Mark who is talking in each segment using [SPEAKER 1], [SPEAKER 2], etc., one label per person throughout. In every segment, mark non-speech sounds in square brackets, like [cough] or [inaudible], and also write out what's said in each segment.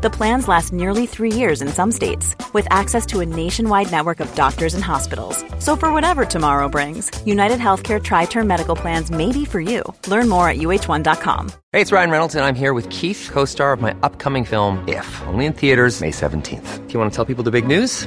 [SPEAKER 1] The plans last nearly three years in some states, with access to a nationwide network of doctors and hospitals. So, for whatever tomorrow brings, United Healthcare Tri Term Medical Plans may be for you. Learn more at uh1.com.
[SPEAKER 2] Hey, it's Ryan Reynolds, and I'm here with Keith, co star of my upcoming film, If, only in theaters, May 17th. Do you want to tell people the big news?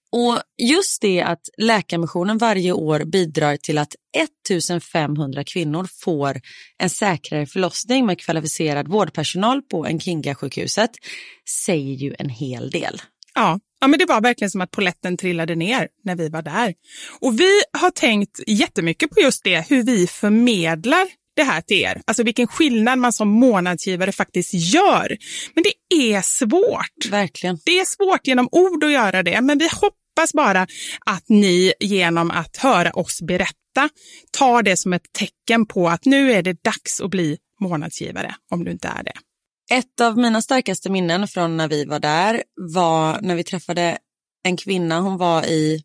[SPEAKER 3] Och just det att Läkarmissionen varje år bidrar till att 1500 kvinnor får en säkrare förlossning med kvalificerad vårdpersonal på Nkinga-sjukhuset säger ju en hel del.
[SPEAKER 4] Ja, ja, men det var verkligen som att poletten trillade ner när vi var där. Och vi har tänkt jättemycket på just det, hur vi förmedlar det här till er. Alltså vilken skillnad man som månadsgivare faktiskt gör. Men det är svårt.
[SPEAKER 3] Verkligen.
[SPEAKER 4] Det är svårt genom ord att göra det, men vi hoppas bara att ni genom att höra oss berätta tar det som ett tecken på att nu är det dags att bli månadsgivare, om du inte är det.
[SPEAKER 3] Ett av mina starkaste minnen från när vi var där var när vi träffade en kvinna. Hon var i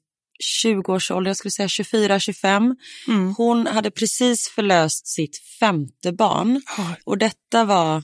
[SPEAKER 3] 20-årsåldern, jag skulle säga 24-25.
[SPEAKER 4] Mm.
[SPEAKER 3] Hon hade precis förlöst sitt femte barn och detta var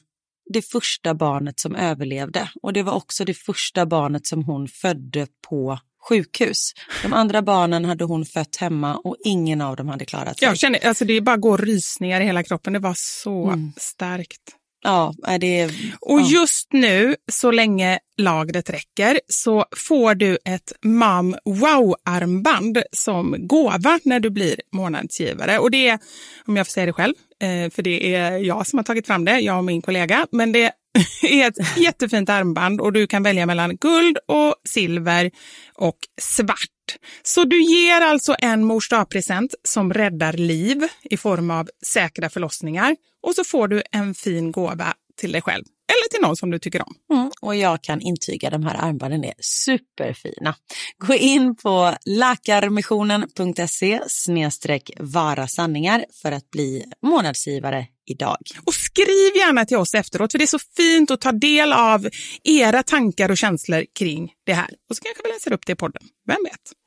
[SPEAKER 3] det första barnet som överlevde och det var också det första barnet som hon födde på sjukhus. De andra barnen hade hon fött hemma och ingen av dem hade klarat sig.
[SPEAKER 4] Jag känner, alltså det bara går rysningar i hela kroppen. Det var så
[SPEAKER 3] Mm.
[SPEAKER 4] starkt.
[SPEAKER 3] Ja, är det...
[SPEAKER 4] Och
[SPEAKER 3] ja.
[SPEAKER 4] just nu, så länge lagret räcker, så får du ett Mam Wow-armband som gåva när du blir månadsgivare. Och det är, om jag får säga det själv, eh, för det är jag som har tagit fram det, jag och min kollega, men det [laughs] är ett jättefint armband och du kan välja mellan guld och silver och svart. Så du ger alltså en mors present som räddar liv i form av säkra förlossningar och så får du en fin gåva till dig själv eller till någon som du tycker om.
[SPEAKER 3] Mm, och jag kan intyga de här armbanden är superfina. Gå in på läkarmissionen.se snedstreck vara sanningar för att bli månadsgivare idag.
[SPEAKER 4] Och skriv gärna till oss efteråt för det är så fint att ta del av era tankar och känslor kring det här. Och så kanske vi läser upp det i podden, vem vet?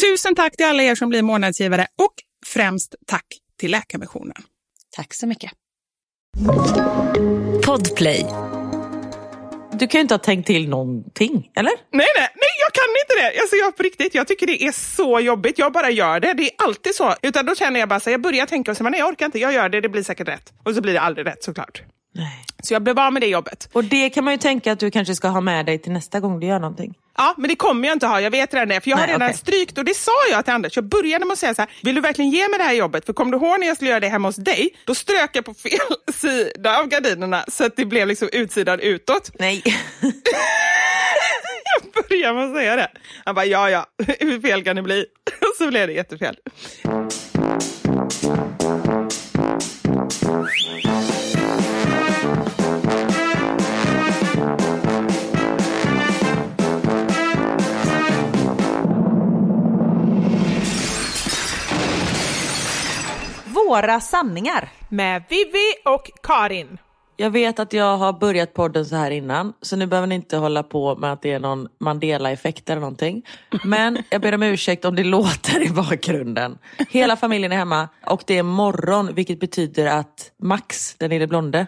[SPEAKER 4] Tusen tack till alla er som blir månadsgivare och främst tack till Läkarmissionen.
[SPEAKER 3] Tack så mycket.
[SPEAKER 5] Podplay. Du kan ju inte ha tänkt till någonting, eller?
[SPEAKER 4] Nej, nej, nej, jag kan inte det. Alltså, jag på riktigt, jag tycker det är så jobbigt. Jag bara gör det. Det är alltid så. Utan då känner jag bara så jag börjar tänka och så, men nej, jag orkar inte. Jag gör det, det blir säkert rätt. Och så blir det aldrig rätt såklart.
[SPEAKER 5] Nej.
[SPEAKER 4] Så jag blev av med det jobbet.
[SPEAKER 5] Och det kan man ju tänka att du kanske ska ha med dig till nästa gång du gör någonting.
[SPEAKER 4] Ja, men det kommer jag inte ha. Jag vet redan det. För jag har
[SPEAKER 5] Nej,
[SPEAKER 4] redan
[SPEAKER 5] okej.
[SPEAKER 4] strykt och det sa jag till Anders. Jag började med att säga så här, vill du verkligen ge mig det här jobbet? För kom du ihåg när jag skulle göra det hemma hos dig? Då strök jag på fel [laughs] sida av gardinerna så att det blev liksom utsidan utåt.
[SPEAKER 5] Nej. [laughs]
[SPEAKER 4] Jag började med att säga det. Han bara, ja, ja, [laughs] hur fel kan det bli? Och så blev det jättefel.
[SPEAKER 5] Några sanningar.
[SPEAKER 4] Med Vivi och Karin.
[SPEAKER 5] Jag vet att jag har börjat podden så här innan, så nu behöver ni inte hålla på med att det är någon Mandela-effekt eller någonting. Men jag ber om ursäkt om det [laughs] låter i bakgrunden. Hela familjen är hemma och det är morgon, vilket betyder att Max, den lille blonde,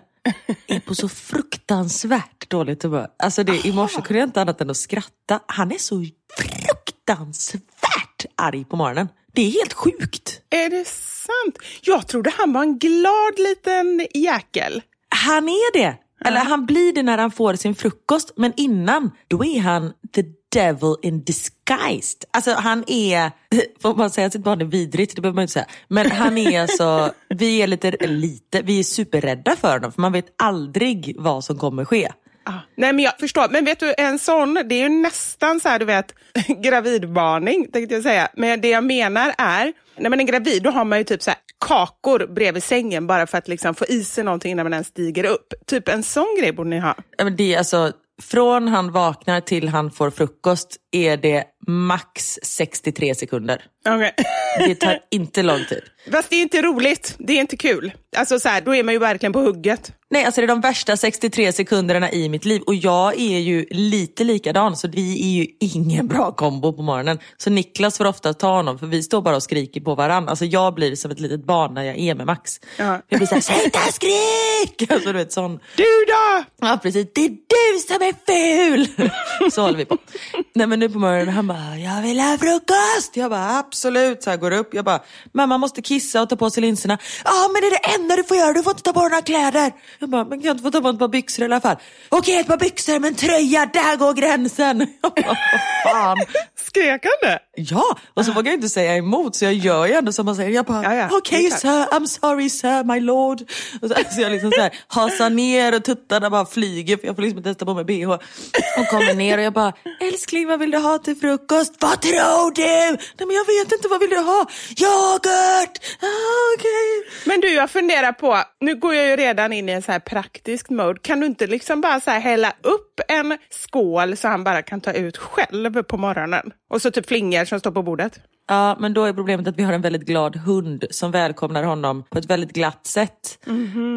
[SPEAKER 5] är på så fruktansvärt dåligt humör. Alltså det, i morse kunde jag inte annat än att skratta. Han är så fruktansvärt arg på morgonen. Det är helt sjukt.
[SPEAKER 4] Är det sant? Jag trodde han var en glad liten jäkel.
[SPEAKER 5] Han är det. Eller han blir det när han får sin frukost. Men innan, då är han the devil in disguise. Alltså han är, [laughs] får man säga att sitt barn är vidrigt? Det behöver man inte säga. Men han är alltså, vi är lite, lite, vi är superrädda för honom. För man vet aldrig vad som kommer ske.
[SPEAKER 4] Ah, nej men jag förstår, men vet du en sån, det är ju nästan så här du vet, [laughs] gravidvarning tänkte jag säga. Men det jag menar är, när man är gravid då har man ju typ så här kakor bredvid sängen bara för att liksom få i sig någonting innan man ens stiger upp. Typ en sån grej borde ni ha.
[SPEAKER 5] Men Det är alltså, från han vaknar till han får frukost är det max 63 sekunder.
[SPEAKER 4] Okay.
[SPEAKER 5] Det tar inte lång tid. [laughs]
[SPEAKER 4] Fast det är inte roligt, det är inte kul. Alltså så här, då är man ju verkligen på hugget.
[SPEAKER 5] Nej, alltså det är de värsta 63 sekunderna i mitt liv och jag är ju lite likadan så vi är ju ingen bra kombo på morgonen. Så Niklas får ofta ta honom för vi står bara och skriker på varandra. Alltså jag blir som ett litet barn när jag är med Max.
[SPEAKER 4] Ja.
[SPEAKER 5] Jag blir såhär, sluta skrik! [laughs] Alltså du vet sån.
[SPEAKER 4] Du då?
[SPEAKER 5] Ja precis, det är du som är ful! [laughs] Så håller vi på. Nej men nu på morgonen han bara, jag vill ha frukost! Jag bara absolut, så här går upp. Jag bara, mamma måste kissa och ta på sig linserna. Ja men det är det enda du får göra, du får inte ta på dig några kläder. Jag bara, men kan jag inte få ta på ett par byxor i alla fall? Okej ett par byxor men tröja, där går gränsen. [laughs] Jag bara, vad fan.
[SPEAKER 4] Skrek han det?
[SPEAKER 5] Ja, och så vågar jag inte säga emot så jag gör ju ändå som man säger. Jag bara,
[SPEAKER 4] Ja, ja,
[SPEAKER 5] okej
[SPEAKER 4] klart.
[SPEAKER 5] sir, I'm sorry sir, my lord. Och så, så jag liksom så här, hasar ner och tuttarna bara flyger för jag får liksom inte testa på mig bh. Och kommer ner och jag bara, älskling vad vill du ha till frukost? Vad tror du? Nej men jag vet inte, vad vill du ha? Yoghurt! Ah, okej.
[SPEAKER 4] Men du, jag funderar på, nu går jag ju redan in i en så här praktisk mode. Kan du inte liksom bara så här hälla upp en skål så han bara kan ta ut själv på morgonen? Och så typ flingor som står på bordet.
[SPEAKER 5] Ja, men då är problemet att vi har en väldigt glad hund som välkomnar honom på ett väldigt glatt sätt.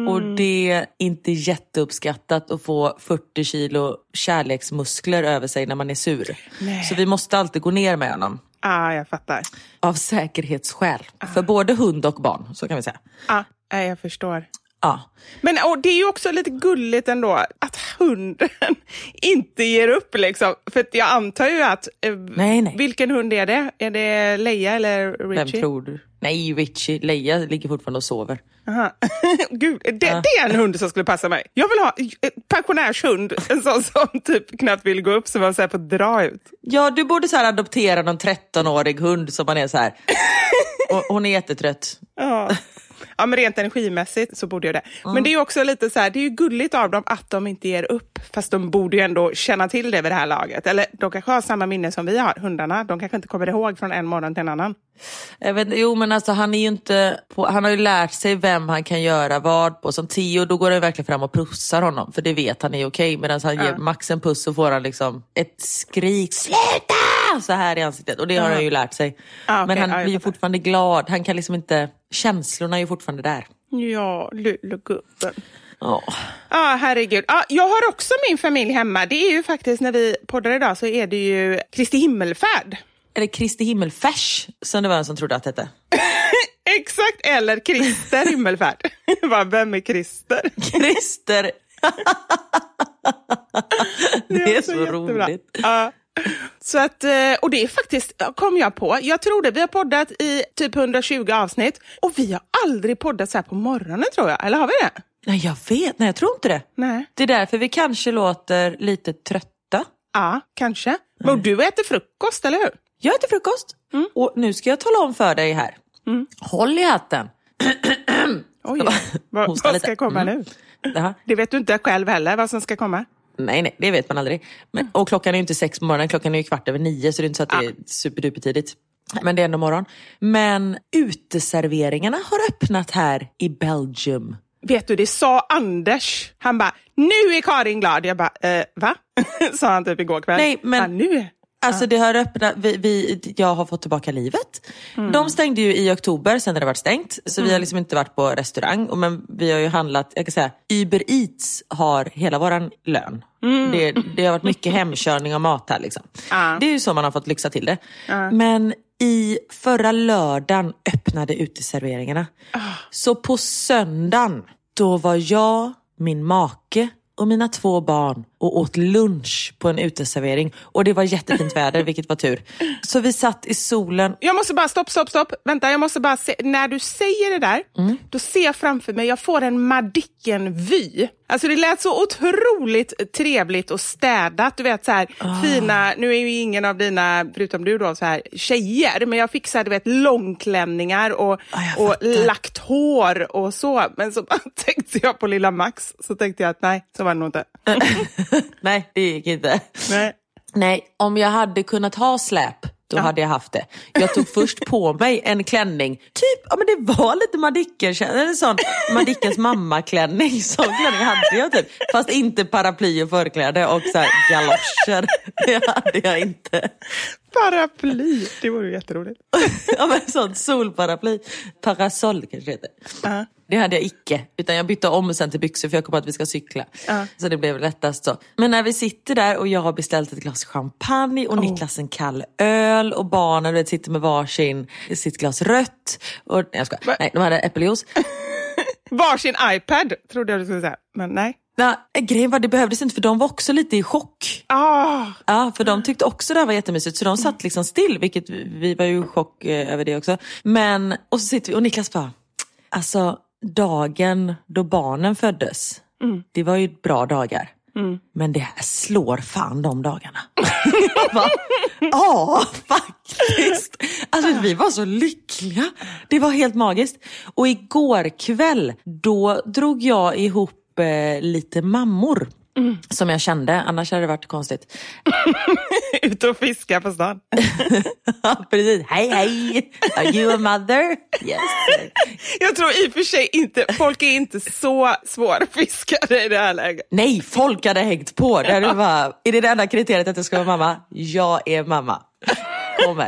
[SPEAKER 5] Och det är inte jätteuppskattat att få 40 kilo kärleksmuskler över sig när man är sur.
[SPEAKER 4] Nej.
[SPEAKER 5] Så vi måste alltid gå ner med honom.
[SPEAKER 4] Ja, ah, jag fattar.
[SPEAKER 5] Av säkerhetsskäl. För både hund och barn, så kan vi säga.
[SPEAKER 4] Ja, ah, jag förstår.
[SPEAKER 5] Ja.
[SPEAKER 4] Men och det är ju också lite gulligt ändå att hunden [laughs] inte ger upp. Liksom. För jag antar ju att... Eh,
[SPEAKER 5] Nej, nej.
[SPEAKER 4] Vilken hund är det? Är det Leia eller
[SPEAKER 5] Vem
[SPEAKER 4] Richie?
[SPEAKER 5] tror du? Nej, Richie. Leia ligger fortfarande och sover.
[SPEAKER 4] Aha. [laughs] Gud, det, det är en hund som skulle passa mig. Jag vill ha en pensionärshund, [laughs] en sån som typ knappt vill gå upp så man så här får dra ut.
[SPEAKER 5] Ja, du borde så här adoptera någon 13-årig hund som man är så här. Och hon är jättetrött.
[SPEAKER 4] Ja. Ja, men rent energimässigt så borde jag det. Men det är också lite så här, det är ju gulligt av dem att de inte ger upp. Fast de borde ju ändå känna till det vid det här laget. Eller de kanske har samma minne som vi har, hundarna. De kanske inte kommer ihåg från en morgon till en annan.
[SPEAKER 5] Jag vet, jo men alltså han är ju inte på, han har ju lärt sig vem han kan göra vad på. Som Tio då går han verkligen fram och pussar honom för det vet han är okej. Medan han ger Max en puss så får han liksom ett skrik, sluta! Så här i ansiktet och det har han ju lärt sig.
[SPEAKER 4] Ja, okej,
[SPEAKER 5] men han
[SPEAKER 4] jag
[SPEAKER 5] blir fortfarande glad, han kan liksom inte, känslorna är ju fortfarande där.
[SPEAKER 4] Ja, lille gubben.
[SPEAKER 5] Ja.
[SPEAKER 4] Ja, herregud. Ja, jag har också min familj hemma. Det är ju faktiskt när vi poddar idag så är det ju Kristi himmelfärd.
[SPEAKER 5] Eller Kristi himmelfärs som det var en som trodde att det hette. [laughs]
[SPEAKER 4] Exakt, eller Krister himmelfärd. [laughs] Vem är Krister? [laughs]
[SPEAKER 5] Christer. det är
[SPEAKER 4] var
[SPEAKER 5] så
[SPEAKER 4] jättebra.
[SPEAKER 5] roligt.
[SPEAKER 4] Ja. Så att, eh, och det är faktiskt, kom jag på, jag tror det, vi har poddat i typ 120 avsnitt och vi har aldrig poddat så här på morgonen tror jag, eller har vi det?
[SPEAKER 5] Nej jag vet, nej jag tror inte det.
[SPEAKER 4] Nej.
[SPEAKER 5] Det är därför vi kanske låter lite trötta.
[SPEAKER 4] Ja, kanske. Men du äter frukost, eller hur?
[SPEAKER 5] Jag äter frukost och nu ska jag tala om för dig här. Håll i hatten.
[SPEAKER 4] Oj, [laughs] vad, vad ska komma
[SPEAKER 5] Mm.
[SPEAKER 4] nu?
[SPEAKER 5] Det
[SPEAKER 4] vet du inte själv heller, vad som ska komma.
[SPEAKER 5] Nej, nej, det vet man aldrig. Men, och klockan är ju inte sex på morgonen, klockan är ju kvart över nio så det är inte så att det är superdupertidigt. Men det är ändå morgon. Men uteserveringarna har öppnat här i Belgium.
[SPEAKER 4] Vet du, det sa Anders. Han bara, nu är Karin glad. Jag bara, eh, va? [laughs] sa han typ igår kväll.
[SPEAKER 5] Nej, men-
[SPEAKER 4] Ja, nu
[SPEAKER 5] Alltså det har öppnat, vi, vi, jag har fått tillbaka livet. De stängde ju i oktober, sen har det varit stängt. Så vi har liksom inte varit på restaurang. Men vi har ju handlat, jag kan säga, Uber Eats har hela våran lön. Det, det har varit mycket hemkörning av mat här. Liksom.
[SPEAKER 4] Ja.
[SPEAKER 5] Det är ju så man har fått lyxa till det. Men i förra lördagen öppnade uteserveringarna. Så på söndagen, då var jag, min make och mina två barn och åt lunch på en uteservering. Och det var jättefint väder, vilket var tur. Så vi satt i solen.
[SPEAKER 4] Jag måste bara, stopp, stopp, stopp. Vänta, jag måste bara se. När du säger det där,
[SPEAKER 5] Mm.
[SPEAKER 4] då ser jag framför mig, jag får en Madicken-vy. Alltså det lät så otroligt trevligt och städat. Du vet så här
[SPEAKER 5] Ah.
[SPEAKER 4] fina, nu är ju ingen av dina, förutom du då, så här tjejer, men jag fick så här, du vet långklänningar och,
[SPEAKER 5] jag
[SPEAKER 4] och lagt hår och så. Men så [laughs] tänkte jag på lilla Max, så tänkte jag att nej, så var det nog inte. [laughs] [laughs]
[SPEAKER 5] Nej, det gick inte.
[SPEAKER 4] Nej.
[SPEAKER 5] Nej, om jag hade kunnat ha släp, då hade jag haft det. Jag tog [laughs] först på mig en klänning, typ, ja men det var lite Madicken, en sån Madickens mammaklänning. [laughs] Sån klänning hade jag typ. Fast inte paraply och förkläde och så här galoscher. Det hade jag inte.
[SPEAKER 4] Paraply, det vore ju jätteroligt. [laughs]
[SPEAKER 5] Ja men sånt solparaply. Parasoll kanske det heter.
[SPEAKER 4] Ja.
[SPEAKER 5] Det hade jag icke. Utan jag bytte om sen till byxor för jag kom på att vi ska cykla.
[SPEAKER 4] Ja.
[SPEAKER 5] Så det blev lättast så. Men när vi sitter där och jag har beställt ett glas champagne och Niklas en kall öl och barnen vet, sitter med varsin sitt glas rött. Och, nej, jag skojar.
[SPEAKER 4] Va?
[SPEAKER 5] Nej, de hade äppeljuice. [laughs]
[SPEAKER 4] Varsin iPad, trodde jag du skulle säga. Men nej.
[SPEAKER 5] Nej, grejen var det behövdes inte för de var också lite i chock.
[SPEAKER 4] Ah,
[SPEAKER 5] Ja, för de tyckte också det här var jättemysigt så de satt liksom still, vilket vi- vi var ju i chock eh, över det också. Men, och så sitter vi och Niklas bara, alltså dagen då barnen föddes, det var ju bra dagar. Men det här slår fan de dagarna. [laughs] Ja, faktiskt. Alltså vi var så lyckliga. Det var helt magiskt. Och igår kväll, då drog jag ihop eh, lite mammor. Som jag kände, annars hade det varit konstigt. [laughs]
[SPEAKER 4] ute och fiska på stan. [laughs]
[SPEAKER 5] Ja, Precis. Hej hej! Are you a mother? Yes.
[SPEAKER 4] Jag tror i och för sig inte, folk är inte så svårfiskade i det här läget.
[SPEAKER 5] Nej, folk hade hängt på. Det hade bara, är det det enda kriteriet att jag ska vara mamma? Jag är mamma. Kommer.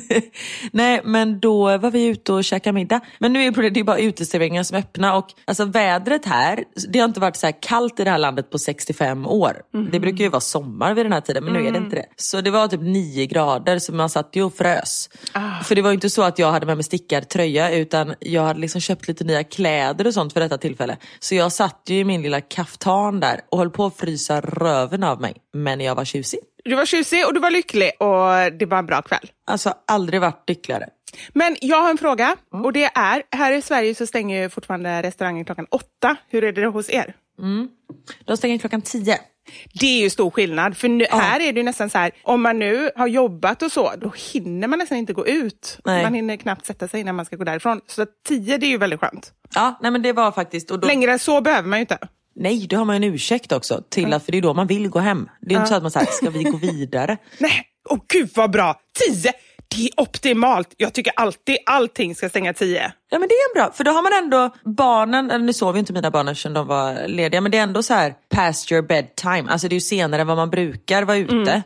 [SPEAKER 5] [laughs] Nej, men då var vi ute och käkade middag. Men nu är det är bara uteserveringar som är öppna och alltså vädret här, det har inte varit så här kallt i det här landet på 65 år. Det brukar ju vara sommar vid den här tiden, men nu är det inte det. Så det var typ 9 grader, så man satt ju och frös. För det var ju inte så att jag hade med mig stickad tröja, utan jag hade liksom köpt lite nya kläder och sånt för detta tillfälle. Så jag satt ju i min lilla kaftan där och höll på att frysa röven av mig. Men jag var tjusig.
[SPEAKER 4] Du var tjusig och du var lycklig och det var en bra kväll.
[SPEAKER 5] Alltså aldrig varit lyckligare.
[SPEAKER 4] Men jag har en fråga och det är, här i Sverige så stänger ju fortfarande restaurangen klockan åtta. Hur är det hos er?
[SPEAKER 5] De stänger klockan 10.
[SPEAKER 4] Det är ju stor skillnad, för nu, här är det ju nästan så här, om man nu har jobbat och så, då hinner man nästan inte gå ut.
[SPEAKER 5] Nej.
[SPEAKER 4] Man hinner knappt sätta sig innan man ska gå därifrån. Så tio, det är ju väldigt skönt.
[SPEAKER 5] Ja, nej men det var faktiskt... Och då,
[SPEAKER 4] Längre än så behöver man ju inte.
[SPEAKER 5] Nej, då har man en ursäkt också. Till att, för det är då man vill gå hem. Det är inte så att man säger, ska vi gå vidare? [laughs]
[SPEAKER 4] Nej, åh gud vad bra! Tio! Det är optimalt. Jag tycker alltid allting ska stänga tio.
[SPEAKER 5] Ja men det är bra, för då har man ändå barnen, eller nu sov ju inte mina barn eftersom de var lediga, men det är ändå så här past your bedtime. Alltså det är ju senare än vad man brukar vara ute.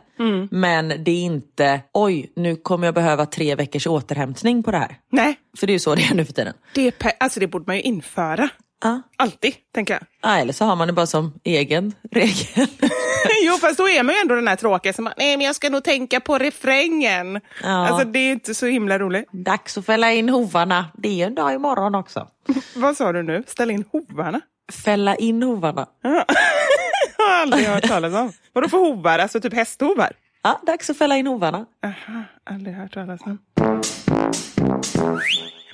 [SPEAKER 5] Men det är inte, oj nu kommer jag behöva tre veckors återhämtning på det här.
[SPEAKER 4] Nej,
[SPEAKER 5] För det är ju så det är nu för tiden.
[SPEAKER 4] det, alltså det borde man ju införa.
[SPEAKER 5] Ja.
[SPEAKER 4] Alltid, tänker jag.
[SPEAKER 5] Ja, eller så har man det bara som egen regel. [laughs]
[SPEAKER 4] jo, fast då är man ju ändå den här tråkiga som bara, nej men jag ska nog tänka på refrängen.
[SPEAKER 5] Ja.
[SPEAKER 4] Alltså det är inte så himla roligt.
[SPEAKER 5] Dags att fälla in hovarna. Det är ju en dag imorgon också. [laughs]
[SPEAKER 4] Vad sa du nu? Ställ in hovarna?
[SPEAKER 5] Fälla in hovarna. [laughs]
[SPEAKER 4] Jag har aldrig hört talas om. Vadå för hovar? Alltså typ hästhovar?
[SPEAKER 5] Ja, dags att fälla in hovarna.
[SPEAKER 4] Aha, aldrig hört talas om.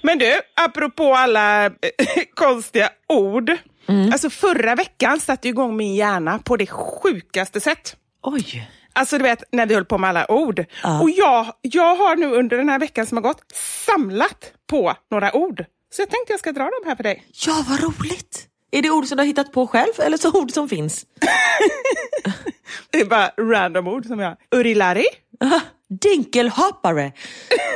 [SPEAKER 4] Men du, apropå alla eh, [laughs] konstiga ord. Alltså förra veckan satte jag igång min hjärna på det sjukaste sätt.
[SPEAKER 5] Oj.
[SPEAKER 4] Alltså du vet, när vi höll på med alla ord.
[SPEAKER 5] Ja.
[SPEAKER 4] Och jag, jag har nu under den här veckan som har gått samlat på några ord. Så jag tänkte jag ska dra dem här för dig.
[SPEAKER 5] Ja, vad roligt. Är det ord som du har hittat på själv eller så ord som finns? [laughs]
[SPEAKER 4] Det är bara random ord som jag... Urilari? [laughs]
[SPEAKER 5] Dinkelhoppare.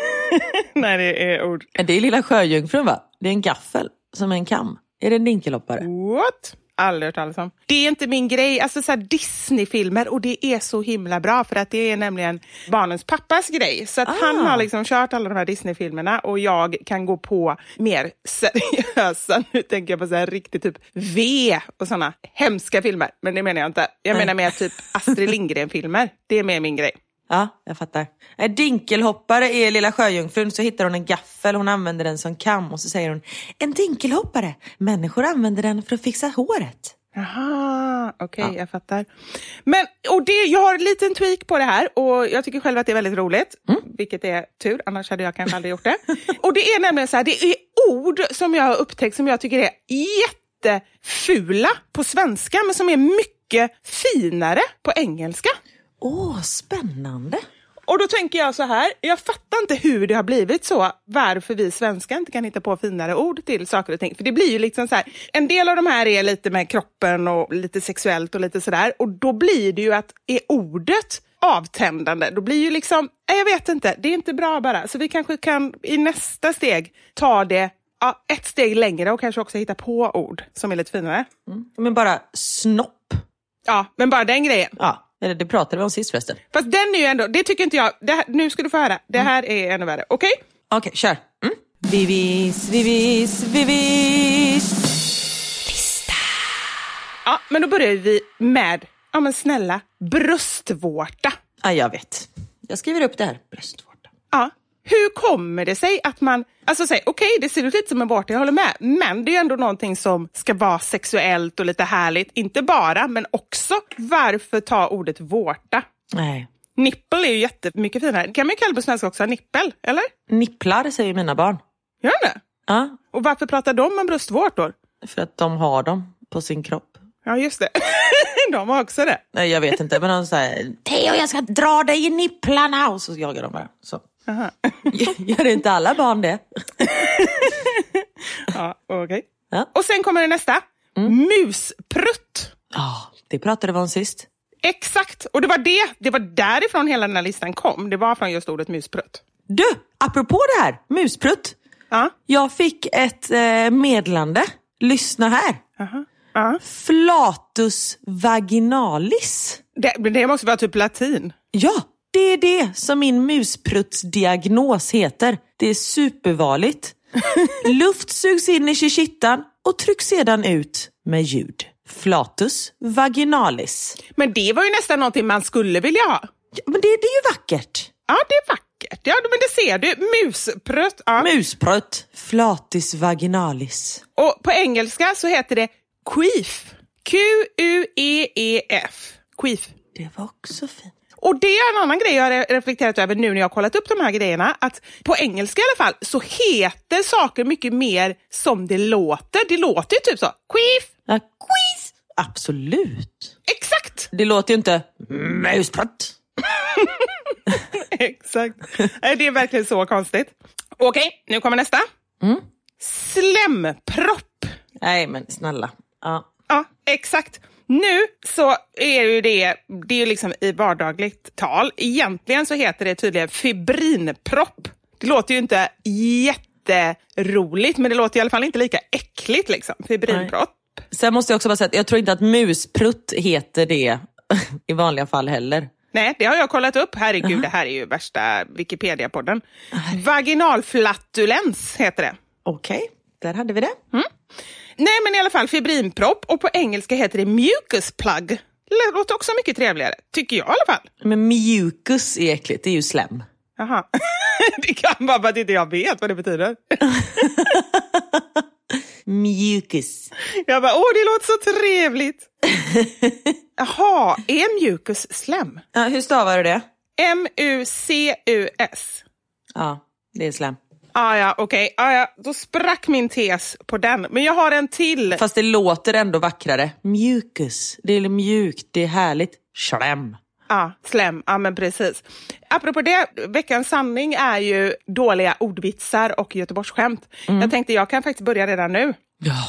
[SPEAKER 5] [laughs]
[SPEAKER 4] Nej, det är ord.
[SPEAKER 5] Det är lilla sjöjungfrun va? Det är en gaffel som är en kam. Är det en dinkelhoppare?
[SPEAKER 4] What? Aldrig hört talas om. Det är inte min grej. Alltså så här Disney-filmer och det är så himla bra för att det är nämligen barnens pappas grej. Så att han
[SPEAKER 5] Ah.
[SPEAKER 4] har liksom kört alla de här Disney-filmerna och jag kan gå på mer seriösa, [laughs] nu tänker jag på så här riktigt typ V och såna hemska filmer. Men det menar jag inte. Jag menar mer typ Astrid Lindgren-filmer. Det är mer min grej.
[SPEAKER 5] Ja, jag fattar. En dinkelhoppare är Lilla Sjöjungfrun, så hittar hon en gaffel, hon använder den som kam och så säger hon En dinkelhoppare, människor använder den för att fixa håret.
[SPEAKER 4] Jaha, okej, jag fattar. Men, och det, jag har en liten tweak på det här och jag tycker själv att det är väldigt roligt, vilket är tur, annars hade jag kanske aldrig gjort det. [laughs] och det är nämligen så här, det är ord som jag har upptäckt som jag tycker är jättefula på svenska, men som är mycket finare på engelska.
[SPEAKER 5] Åh, spännande.
[SPEAKER 4] Och då tänker jag så här, jag fattar inte hur det har blivit så, varför vi svenskar inte kan hitta på finare ord till saker och ting. För det blir ju liksom så här, en del av de här är lite med kroppen och lite sexuellt och lite sådär. Och då blir det ju att, är ordet avtändande, då blir ju liksom, nej, jag vet inte, det är inte bra bara. Så vi kanske kan i nästa steg ta det ja, ett steg längre och kanske också hitta på ord som är lite finare.
[SPEAKER 5] Men bara snopp.
[SPEAKER 4] Ja, men bara den grejen.
[SPEAKER 5] Ja, eller det pratade vi om sist förresten.
[SPEAKER 4] Fast den är ju ändå, det tycker inte jag, det här, nu ska du få höra, det här är ännu värre. Okej?
[SPEAKER 5] Okej, kör. Mm. Vivis, vivis, vivis.
[SPEAKER 4] Ja, men då börjar vi med, ja men snälla, bröstvårta.
[SPEAKER 5] Ja, jag vet. Jag skriver upp det här. Bröstvårta.
[SPEAKER 4] Ja. Hur kommer det sig att man, alltså säg, okej det ser ut lite som en vårta, jag håller med, men det är ändå någonting som ska vara sexuellt och lite härligt, inte bara, men också. Varför ta ordet vårta?
[SPEAKER 5] Nej.
[SPEAKER 4] Nippel är ju jättemycket finare. Det kan man ju kalla på svenska också, nippel, eller?
[SPEAKER 5] Nipplar säger mina barn.
[SPEAKER 4] Gör de det?
[SPEAKER 5] Ja,
[SPEAKER 4] Och varför pratar de om bröstvårtor?
[SPEAKER 5] för att de har dem på sin kropp.
[SPEAKER 4] Ja, just det. [laughs] de har också det.
[SPEAKER 5] Nej, jag vet inte, men de säger Theo, jag ska dra dig i nipplarna och så jagar de bara. Så.
[SPEAKER 4] Aha.
[SPEAKER 5] Gör inte alla barn det? [laughs]
[SPEAKER 4] Ja, okej.
[SPEAKER 5] Ja.
[SPEAKER 4] Och sen kommer det nästa. Musprutt.
[SPEAKER 5] Ja, det pratade vi om sist.
[SPEAKER 4] Exakt, och det var det, det var därifrån hela den här listan kom. Det var från just ordet musprutt.
[SPEAKER 5] Du, apropå det här, musprutt.
[SPEAKER 4] Ja,
[SPEAKER 5] Jag fick ett eh, meddelande. Lyssna här.
[SPEAKER 4] ja.
[SPEAKER 5] Flatus vaginalis.
[SPEAKER 4] Det, det måste vara typ latin.
[SPEAKER 5] Ja, det är det som min muspruttsdiagnos heter. Det är supervanligt. [laughs] Luft sugs in i kittan och trycks sedan ut med ljud. Flatus vaginalis.
[SPEAKER 4] Men det var ju nästan någonting man skulle vilja ha.
[SPEAKER 5] Ja, men det, det är ju vackert.
[SPEAKER 4] Ja, det är vackert. Ja, men det ser du. Musprutt. Ja.
[SPEAKER 5] Musprutt. Flatus vaginalis.
[SPEAKER 4] Och på engelska så heter det queef. Q-U-E-E-F. Queef.
[SPEAKER 5] Det var också fint.
[SPEAKER 4] Och det är en annan grej jag har reflekterat över nu när jag har kollat upp de här grejerna. Att på engelska i alla fall så heter saker mycket mer som det låter. Det låter ju typ så. Queef.
[SPEAKER 5] Ja, quiz. Absolut.
[SPEAKER 4] Exakt.
[SPEAKER 5] Det låter ju inte musprutt. [laughs]
[SPEAKER 4] Exakt. Det är verkligen så konstigt. Okej, nu kommer nästa. Slempropp.
[SPEAKER 5] Nej, men snälla. Ja.
[SPEAKER 4] Ja, exakt. Nu så är ju det, det är ju liksom i vardagligt tal. Egentligen så heter det tydligen fibrinpropp. Det låter ju inte jätteroligt, men det låter i alla fall inte lika äckligt liksom. Fibrinpropp.
[SPEAKER 5] Sen måste jag också bara säga att jag tror inte att musprutt heter det [laughs] i vanliga fall heller.
[SPEAKER 4] Nej, det har jag kollat upp. Herregud, det här är ju värsta Wikipedia-podden. Vaginalflatulens heter det.
[SPEAKER 5] Okej, där hade vi det.
[SPEAKER 4] Nej, men i alla fall fibrinpropp och på engelska heter det mucus plug. Det låter också mycket trevligare, tycker jag i alla fall.
[SPEAKER 5] Men mucus är äckligt, det är ju slem.
[SPEAKER 4] Jaha. [laughs] det kan vara för att inte jag vet vad det betyder. [laughs]
[SPEAKER 5] Mucus.
[SPEAKER 4] Jag bara, åh det låter så trevligt. [laughs] Jaha, är mucus slem?
[SPEAKER 5] Ja, hur stavar du det?
[SPEAKER 4] M-U-C-U-S.
[SPEAKER 5] Ja, det är slem.
[SPEAKER 4] Ah, ja, okej. Ah, ja. Då sprack min tes på den. Men jag har en till.
[SPEAKER 5] Fast det låter ändå vackrare. Mucus, det är mjukt, det är härligt. Slem.
[SPEAKER 4] Ja, slem. Ja, men precis. Apropå det, veckans sanning är ju dåliga ordvitsar och Göteborgsskämt. Jag tänkte jag kan faktiskt börja redan nu.
[SPEAKER 5] Ja.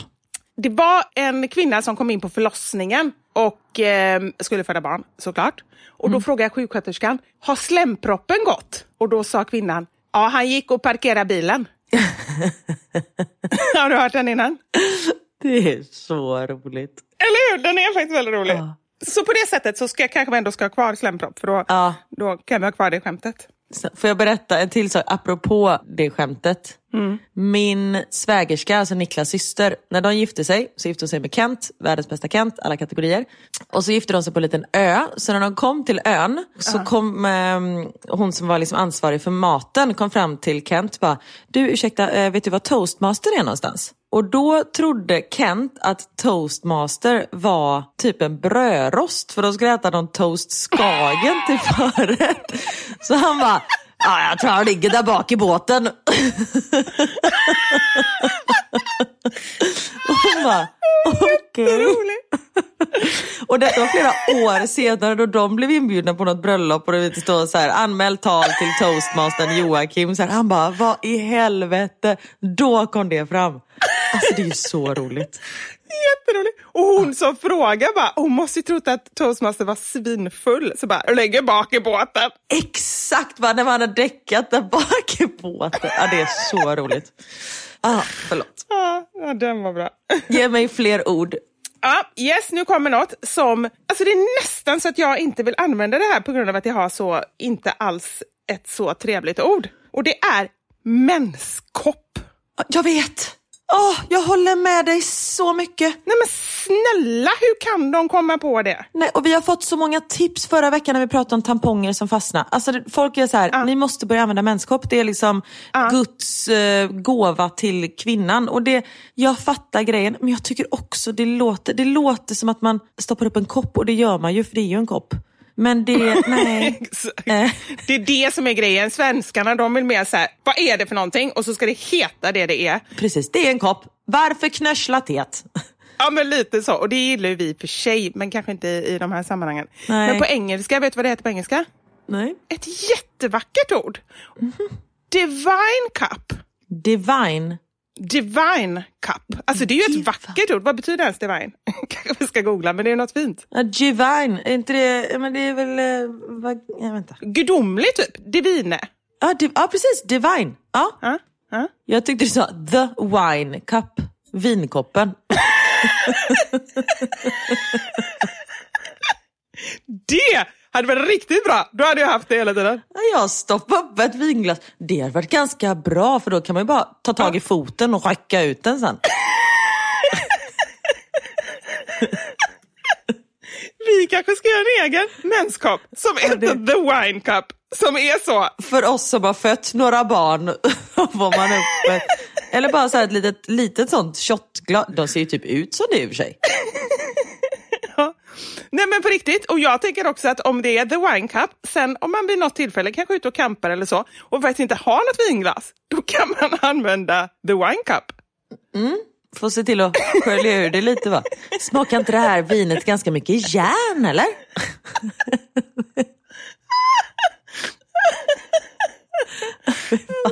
[SPEAKER 4] Det var en kvinna som kom in på förlossningen och eh, skulle föda barn, såklart. Och då frågade jag sjuksköterskan, har slemproppen gått? Och då sa kvinnan, ja han gick och parkerade bilen. [laughs] har du hört den innan?
[SPEAKER 5] Det är så roligt.
[SPEAKER 4] kul, den är faktiskt väldigt rolig.
[SPEAKER 5] Ja.
[SPEAKER 4] Så på det sättet så ska jag kanske ändå ska ha kvar slempropp för då,
[SPEAKER 5] Ja.
[SPEAKER 4] då kan vi ha kvar det skämtet.
[SPEAKER 5] Får jag berätta en till sak apropå det skämtet? Min svägerska, alltså Niklas syster, när de gifte sig så gifte hon sig med Kent, världens bästa Kent, alla kategorier. Och så gifte de sig på en liten ö. Så när de kom till ön så kom eh, hon som var liksom ansvarig för maten kom fram till Kent och bara, du ursäkta, eh, vet du var toastmaster är någonstans? Och då trodde Kent att toastmaster var typ en brödrost för de skulle äta någon toast skagen till förrätt. Så han bara, ja jag tror han ligger där bak i båten. Och hon bara, okej. Och detta var flera år senare då de blev inbjudna på något bröllop och det stod så här, anmäl tal till toastmastern Joakim. Så här, han bara, vad i helvete? Då kom det fram. Alltså det är ju så roligt.
[SPEAKER 4] Jätteroligt. Och hon som frågar bara, hon måste ju trott att toastmaster var svinfull. Så bara, lägger bak i båten.
[SPEAKER 5] Exakt vad när man har däckat där bak i båten. Ja, det är så roligt. Ah, förlåt.
[SPEAKER 4] Ja, den var bra.
[SPEAKER 5] Ge mig fler ord.
[SPEAKER 4] Ja, yes, nu kommer något som... Alltså det är nästan så att jag inte vill använda det här på grund av att jag har så inte alls ett så trevligt ord. Och det är menskopp.
[SPEAKER 5] Jag vet! Åh, jag håller med dig så mycket.
[SPEAKER 4] Nej men snälla, hur kan de komma på det?
[SPEAKER 5] Nej, och vi har fått så många tips förra veckan när vi pratade om tamponger som fastnar. Alltså, folk är så här, ni måste börja använda menskopp. Det är liksom Guds eh, gåva till kvinnan. Och det, jag fattar grejen, men jag tycker också det låter, det låter som att man stoppar upp en kopp och det gör man ju, för det är ju en kopp. Men det, [laughs] nej.
[SPEAKER 4] Det är det som är grejen. Svenskarna de vill mer så här, vad är det för någonting? Och så ska det heta det det är.
[SPEAKER 5] Precis, det är en kopp. Varför knöschla teet?
[SPEAKER 4] Ja, men lite så. Och det gillar ju vi för sig, men kanske inte i, de här sammanhangen.
[SPEAKER 5] Nej.
[SPEAKER 4] Men på engelska, vet du vad det heter på engelska?
[SPEAKER 5] Nej.
[SPEAKER 4] Ett jättevackert ord. Divine cup.
[SPEAKER 5] Divine.
[SPEAKER 4] Divine cup. Alltså det är ju ett vackert ord. Vad betyder ens divine? [laughs] Kanske vi ska googla, men det är något fint.
[SPEAKER 5] Ja, divine, är inte det, men det är väl, eh, vad, ja, vänta.
[SPEAKER 4] Gudomlig typ. Divine.
[SPEAKER 5] Ja, div, ja precis, divine. Ja.
[SPEAKER 4] Ja, ja.
[SPEAKER 5] Jag tyckte du sa the wine cup, vinkoppen. [laughs]
[SPEAKER 4] Det hade varit riktigt bra. Då hade jag haft det hela tiden.
[SPEAKER 5] Ja, Jag stoppade upp ett vinglas. Det hade varit ganska bra för då kan man ju bara ta tag i foten och racka ut den sen.
[SPEAKER 4] Vi kanske ska göra en egen menskopp som heter The Wine Cup. Som är så.
[SPEAKER 5] För oss som har fött några barn [laughs] får man upp ett, Eller bara så ett litet, litet sånt shotglas. De ser ju typ ut som det i och för sig.
[SPEAKER 4] Nej men på riktigt. Och jag tänker också att om det är The Wine Cup, sen om man vid något tillfälle kanske är ute och campar eller så och faktiskt inte har något vinglas, då kan man [laughs] använda The Wine Cup. Mm.
[SPEAKER 5] Får se till att skölja ur det lite va. Smakar inte det här vinet ganska mycket järn eller? [laughs]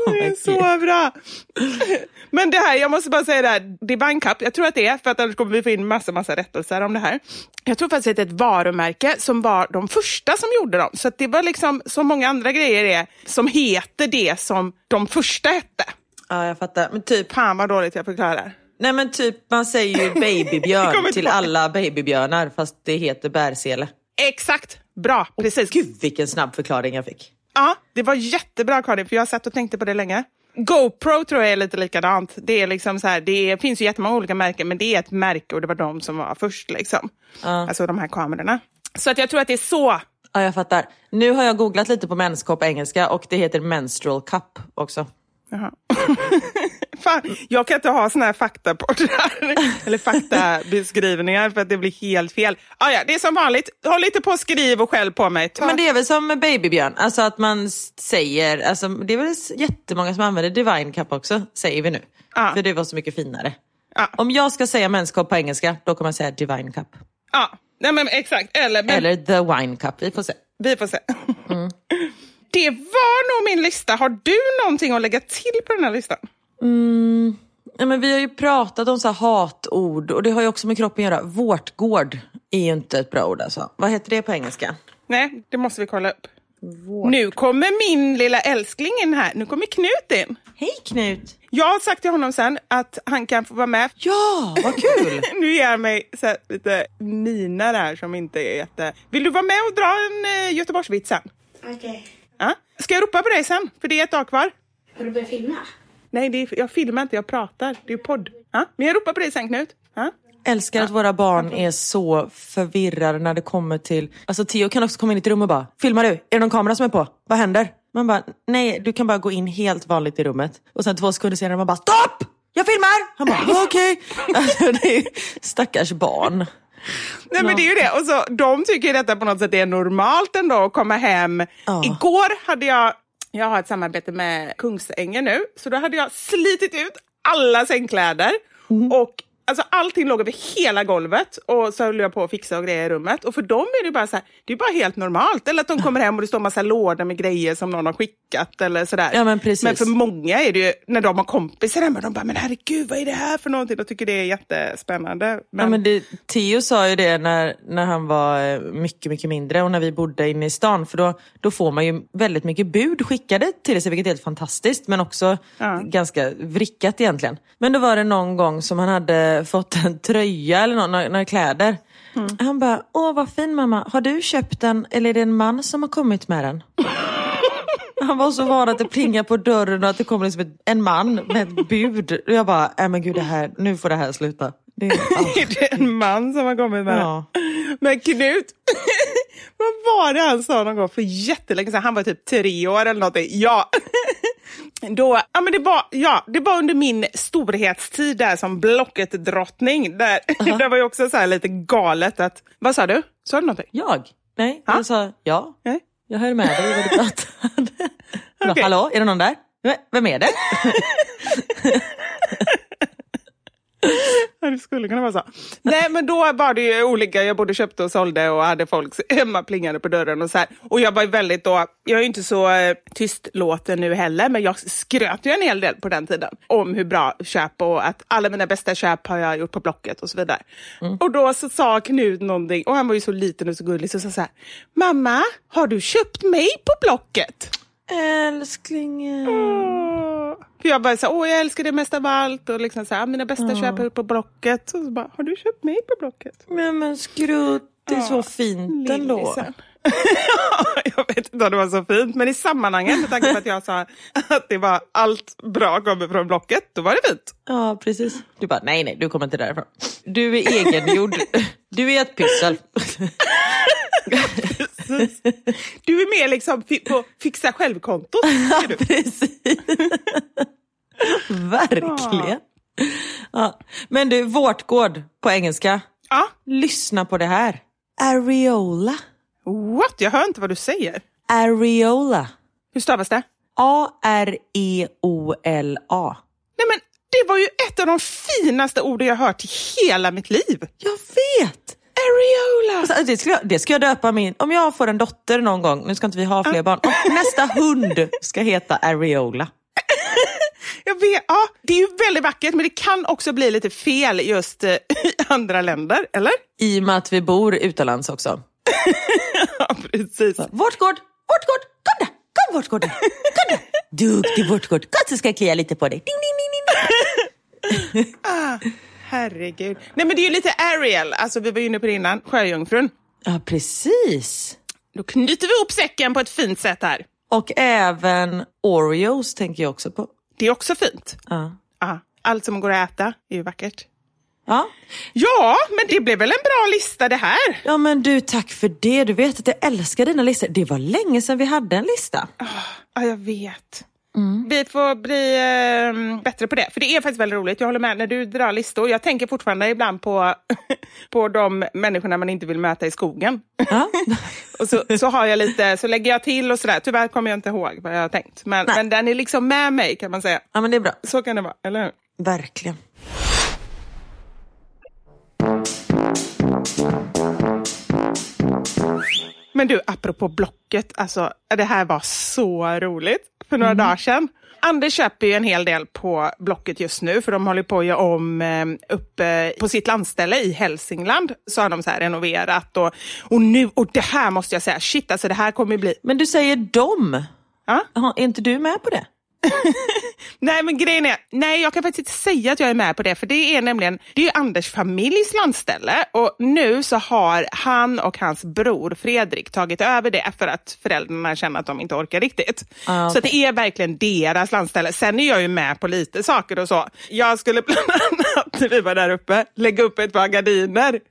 [SPEAKER 4] Det är så bra! Men det här, jag måste bara säga det här, Divine Cup, jag tror att det är, för att annars kommer vi få in massa, massa rättelser om det här. Jag tror faktiskt att det är ett varumärke som var de första som gjorde dem. Så det var liksom, som många andra grejer är, som heter det som de första hette.
[SPEAKER 5] Ja jag fattar. Men typ,
[SPEAKER 4] Fan vad dåligt jag förklarar.
[SPEAKER 5] nej men typ man säger ju [laughs] babybjörn till alla babybjörnar fast det heter bärsele.
[SPEAKER 4] Exakt, bra, precis.
[SPEAKER 5] Gud vilken snabb förklaring jag fick.
[SPEAKER 4] Ja, det var jättebra Karin, för jag satt och tänkte på det länge. GoPro tror jag är lite likadant. Det, är liksom så här, det finns ju jättemånga olika märken, men det är ett märke och det var de som var först. Liksom. Alltså de här kamerorna. Så att jag tror att det är så.
[SPEAKER 5] Ja jag fattar. Nu har jag googlat lite på menskopp engelska och det heter menstrual cup också.
[SPEAKER 4] Jaha. [laughs] [laughs] Fan, jag kan inte ha såna här faktapoddar [laughs] eller faktabeskrivningar för att det blir helt fel. Ah, ja, det är som vanligt. Håll inte på och skriv och skäll på mig. Ta...
[SPEAKER 5] Men det är väl som med babybjörn, alltså att man säger, alltså, det är väl jättemånga som använder divine cup också, säger vi nu.
[SPEAKER 4] Ja.
[SPEAKER 5] För det var så mycket finare.
[SPEAKER 4] Ja.
[SPEAKER 5] Om jag ska säga menskopp på engelska, då kommer jag säga divine cup.
[SPEAKER 4] Ja, nej, men exakt. Eller, men...
[SPEAKER 5] Eller the wine cup, vi får se.
[SPEAKER 4] Vi får se. [laughs] Det var nog min lista. Har du någonting att lägga till på den här listan?
[SPEAKER 5] Ja, men vi har ju pratat om så här hatord och det har ju också med kroppen att göra. Vårtgård är ju inte ett bra ord alltså. Vad heter det på engelska?
[SPEAKER 4] Nej, det måste vi kolla upp. Nu kommer min lilla älskling in här. Nu kommer Knut in.
[SPEAKER 5] Hej Knut!
[SPEAKER 4] Jag har sagt till honom sen att han kan få vara med.
[SPEAKER 5] Ja, vad kul! [laughs]
[SPEAKER 4] nu ger han mig så här, lite miner här som inte är jätte... Vill du vara med och dra en uh, Göteborgsvits sen?
[SPEAKER 6] Okej.
[SPEAKER 4] Ja? Ska jag ropa på dig sen? För det är ett dag kvar.
[SPEAKER 6] Har du börjat filma?
[SPEAKER 4] Nej, det är, jag filmar inte, jag pratar. Det är ju podd. Ja? Men jag ropar på dig sen Knut. Ja?
[SPEAKER 5] Älskar att våra barn är så förvirrade när det kommer till... Alltså Theo kan också komma in i ett rum och bara, filmar du? Är det någon kamera som är på? Vad händer? Man bara, nej du kan bara gå in helt vanligt i rummet. Och sen två sekunder senare man bara, stopp! Jag filmar! Han bara, okej. [laughs] Alltså, det är stackars barn.
[SPEAKER 4] Nej men det är ju det. Och så, de tycker detta på något sätt är normalt ändå att komma hem.
[SPEAKER 5] Ja.
[SPEAKER 4] Igår hade jag, jag har ett samarbete med Kungsängen nu, så då hade jag slitit ut alla sängkläder. Och Alltså allting låg över hela golvet och så höll jag på att fixa och grejer i rummet. Och för dem är det bara så här, det är bara helt normalt. Eller att de kommer hem och det står massa lådor med grejer som någon har skickat eller sådär.
[SPEAKER 5] Ja, men precis.
[SPEAKER 4] men för många är det ju, när de har kompisar hemma, de bara, men herregud vad är det här för någonting? De tycker det är jättespännande. Men,
[SPEAKER 5] Ja, men det, Theo sa ju det när, när han var eh, mycket, mycket mindre och när vi bodde inne i stan. För då, då får man ju väldigt mycket bud skickade till sig, vilket är helt fantastiskt. Men också
[SPEAKER 4] Ja.
[SPEAKER 5] ganska vrickat egentligen. Men då var det någon gång som han hade fått en tröja eller någon, några, några kläder. Han bara, åh vad fin mamma, har du köpt den eller är det en man som har kommit med den? [laughs] Han var så van att det plingar på dörren och att det kommer liksom en man med ett bud. Och jag bara, nej men gud det här, nu får det här sluta. Det, ah.
[SPEAKER 4] är [laughs] det en man som har kommit med
[SPEAKER 5] Ja.
[SPEAKER 4] det? Men Knut, [laughs] vad var det han sa någon gång för jättelänge sedan? Han var typ tre år eller någonting. Ja. Då, ja, men det, var, ja, det var under min storhetstid där som Blocket-drottning. Där, [laughs] det var ju också så lite galet att... Vad sa du? Sa du någonting?
[SPEAKER 5] Jag? Nej,
[SPEAKER 4] Ha?
[SPEAKER 5] jag sa ja.
[SPEAKER 4] Nej?
[SPEAKER 5] Jag hör med dig vad du [laughs] pratade.
[SPEAKER 4] Okej.
[SPEAKER 5] Hallå, är det någon där? "V- Vem är det? [laughs] [laughs]
[SPEAKER 4] Det skulle kunna vara så. Nej, men då var det ju olika. Jag både köpte och sålde och hade folk hemma plingade på dörren och så här. Och jag var väldigt då, jag är ju inte så eh, tystlåten nu heller, men jag skröt ju en hel del på den tiden om hur bra köp och att alla mina bästa köp har jag gjort på Blocket och så vidare. Och då så sa Knut någonting, och han var ju så liten och så gullig, så sa så här, mamma, har du köpt mig på Blocket?
[SPEAKER 5] Älsklingen.
[SPEAKER 4] Åh. För jag bara så här, åh jag älskar det mest av allt och liksom så här, mina bästa köp jag gjort på Blocket. Och så bara, har du köpt mig på Blocket?
[SPEAKER 5] Men, men skrutt, det är så fint ändå. [laughs]
[SPEAKER 4] Jag vet inte om det var så fint, men i sammanhanget med tanke på att jag sa att det var allt bra kommer från Blocket, då var det fint.
[SPEAKER 5] Ja, precis. Du bara, nej nej, du kommer inte därifrån. Du är egengjord. [laughs] Du är ett pyssel. [laughs]
[SPEAKER 4] Du är mer liksom på fixa själv-kontot. [laughs] du.
[SPEAKER 5] Precis. [laughs] Verkligen. Ja. Men du, vårtgård på engelska.
[SPEAKER 4] Ja,
[SPEAKER 5] Lyssna på det här. Areola.
[SPEAKER 4] what? Jag hör inte vad du säger.
[SPEAKER 5] Areola.
[SPEAKER 4] Hur stavas det?
[SPEAKER 5] E A-R-E-O-L-A.
[SPEAKER 4] Nej men det var ju ett av de finaste orden jag hört i hela mitt liv.
[SPEAKER 5] Jag vet!
[SPEAKER 4] Areola!
[SPEAKER 5] Alltså, det, ska jag, det ska jag döpa min... Om jag får en dotter någon gång, nu ska inte vi ha fler barn, och nästa hund ska heta Areola. [laughs]
[SPEAKER 4] Jag vet, ja, det är ju väldigt vackert men det kan också bli lite fel just eh, [laughs] i andra länder, eller?
[SPEAKER 5] I och med att vi bor utomlands också. [laughs]
[SPEAKER 4] Ja, precis.
[SPEAKER 5] Vårtgård, vårtgård, kom där! Kom vårtgård! Kom där! Duktig vårtgård, kom så ska jag klia lite på dig. Ding, ding, ding, ding.
[SPEAKER 4] Ah, herregud. Nej men det är ju lite Ariel, alltså vi var ju inne på det innan, Sjöjungfrun.
[SPEAKER 5] Ja, precis.
[SPEAKER 4] Då knyter vi ihop säcken på ett fint sätt här.
[SPEAKER 5] Och även Oreos tänker jag också på.
[SPEAKER 4] Det är också fint.
[SPEAKER 5] Ja.
[SPEAKER 4] Ja, allt som går att äta är ju vackert.
[SPEAKER 5] Ja.
[SPEAKER 4] Ja, men det blev väl en bra lista det här.
[SPEAKER 5] ja, men du tack för det. Du vet att jag älskar dina listor. Det var länge sedan vi hade en lista.
[SPEAKER 4] Ja, jag vet. Vi får bli eh, bättre på det, för det är faktiskt väldigt roligt. Jag håller med när du drar listor. Jag tänker fortfarande ibland på, [laughs] på de människorna man inte vill möta i skogen.
[SPEAKER 5] Ja. [laughs]
[SPEAKER 4] och så, så har jag lite, så lägger jag till och sådär. Tyvärr kommer jag inte ihåg vad jag har tänkt. Men, men den är liksom med mig kan man säga.
[SPEAKER 5] ja, men det är bra.
[SPEAKER 4] Så kan det vara, eller hur?
[SPEAKER 5] Verkligen.
[SPEAKER 4] Men du, apropå Blocket, alltså det här var så roligt för några dagar sedan. Anders köper ju en hel del på Blocket just nu, för de håller på att göra om eh, uppe på sitt landställe i Hälsingland. Så har de så här renoverat och, och nu, och det här måste jag säga, shit alltså det här kommer bli...
[SPEAKER 5] Men du säger dom.
[SPEAKER 4] Ja?
[SPEAKER 5] Jaha, Är inte du med på det?
[SPEAKER 4] Nej men grejen är, nej jag kan faktiskt inte säga att jag är med på det för det är nämligen, det är Anders familjs landställe och nu så har han och hans bror Fredrik tagit över det för att föräldrarna känner att de inte orkar riktigt.
[SPEAKER 5] Ah,
[SPEAKER 4] Så att det är verkligen deras landställe. Sen är jag ju med på lite saker och så. Jag skulle [laughs] bland annat, när vi var där uppe, lägga upp ett par gardiner. [laughs]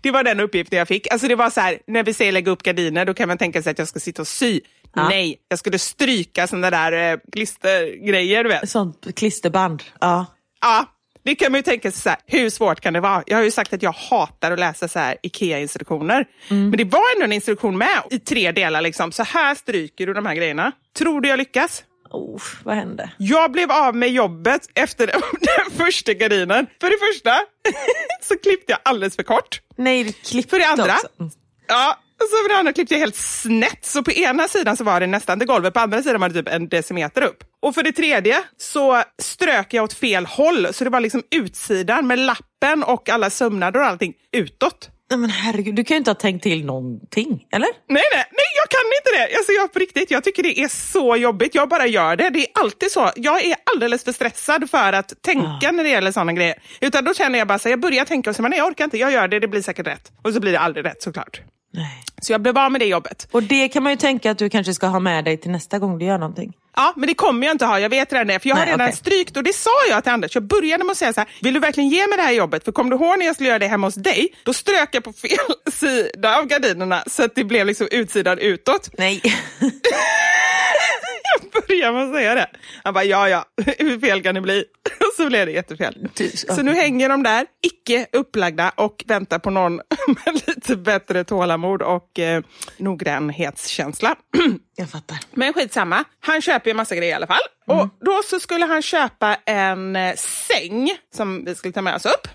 [SPEAKER 4] Det var den uppgiften jag fick. Alltså det var så här, när vi säger lägga upp gardiner, då kan man tänka sig att jag ska sitta och sy.
[SPEAKER 5] Ja.
[SPEAKER 4] Nej, jag skulle stryka sådana där eh, klistergrejer, du vet.
[SPEAKER 5] Sånt klisterband. Ja.
[SPEAKER 4] Ja, det kan man ju tänka sig så här, hur svårt kan det vara? Jag har ju sagt att jag hatar att läsa så här IKEA-instruktioner. Men det var ändå en instruktion med i tre delar. Liksom. Så här stryker du de här grejerna. Tror du jag lyckas?
[SPEAKER 5] Oh, vad hände?
[SPEAKER 4] Jag blev av med jobbet efter den, [laughs] den första gardinen. För det första [laughs] så klippte jag alldeles för kort.
[SPEAKER 5] Nej, du klippte
[SPEAKER 4] För det andra,
[SPEAKER 5] också. Mm.
[SPEAKER 4] ja, och så andra klippte jag helt snett. Så på ena sidan så var det nästan till golvet, på andra sidan var det typ en decimeter upp. Och för det tredje så strök jag åt fel håll, så det var liksom utsidan med lappen och alla sömnader och allting utåt.
[SPEAKER 5] Nej, men herregud, du kan ju inte ha tänkt till någonting, eller?
[SPEAKER 4] Nej, nej, nej, jag kan inte det. Alltså, jag på riktigt, jag tycker det är så jobbigt. Jag bara gör det. Det är alltid så. Jag är alldeles för stressad för att tänka när det gäller sådana grejer. Utan då känner jag bara så jag börjar tänka och så, men nej, jag orkar inte. Jag gör det, det blir säkert rätt. Och så blir det aldrig rätt såklart.
[SPEAKER 5] Nej.
[SPEAKER 4] Så jag blev av med det jobbet.
[SPEAKER 5] Och det kan man ju tänka att du kanske ska ha med dig till nästa gång du gör någonting.
[SPEAKER 4] Ja, men det kommer jag inte ha. Jag vet redan det. För jag har
[SPEAKER 5] Nej,
[SPEAKER 4] redan
[SPEAKER 5] okej.
[SPEAKER 4] strykt och det sa jag till Anders. Jag började med att säga så här, vill du verkligen ge mig det här jobbet? För kom du ihåg när jag skulle göra det hemma hos dig? Då strök jag på fel [laughs] sida av gardinerna så att det blev liksom utsidan utåt.
[SPEAKER 5] Nej. [laughs] [laughs]
[SPEAKER 4] Jag började med att säga det. Han bara, ja ja, hur fel kan det bli? Och [laughs] så blev det jättefel. Så nu hänger de där, icke upplagda och väntar på någon [laughs] med lite bättre tålamod och eh, noggrannhetskänsla. [clears throat]
[SPEAKER 5] Jag fattar.
[SPEAKER 4] Men skitsamma, han köper ju massa grejer i alla fall. Och då så skulle han köpa en eh, säng som vi skulle ta med oss upp.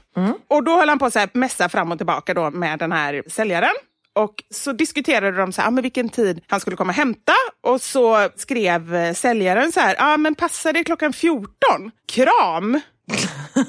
[SPEAKER 4] Och då höll han på att mässa fram och tillbaka då med den här säljaren. Och så diskuterade de så här, ah, men vilken tid han skulle komma och hämta. Och så skrev eh, säljaren så här, ah, men passar det klockan 14? Kram!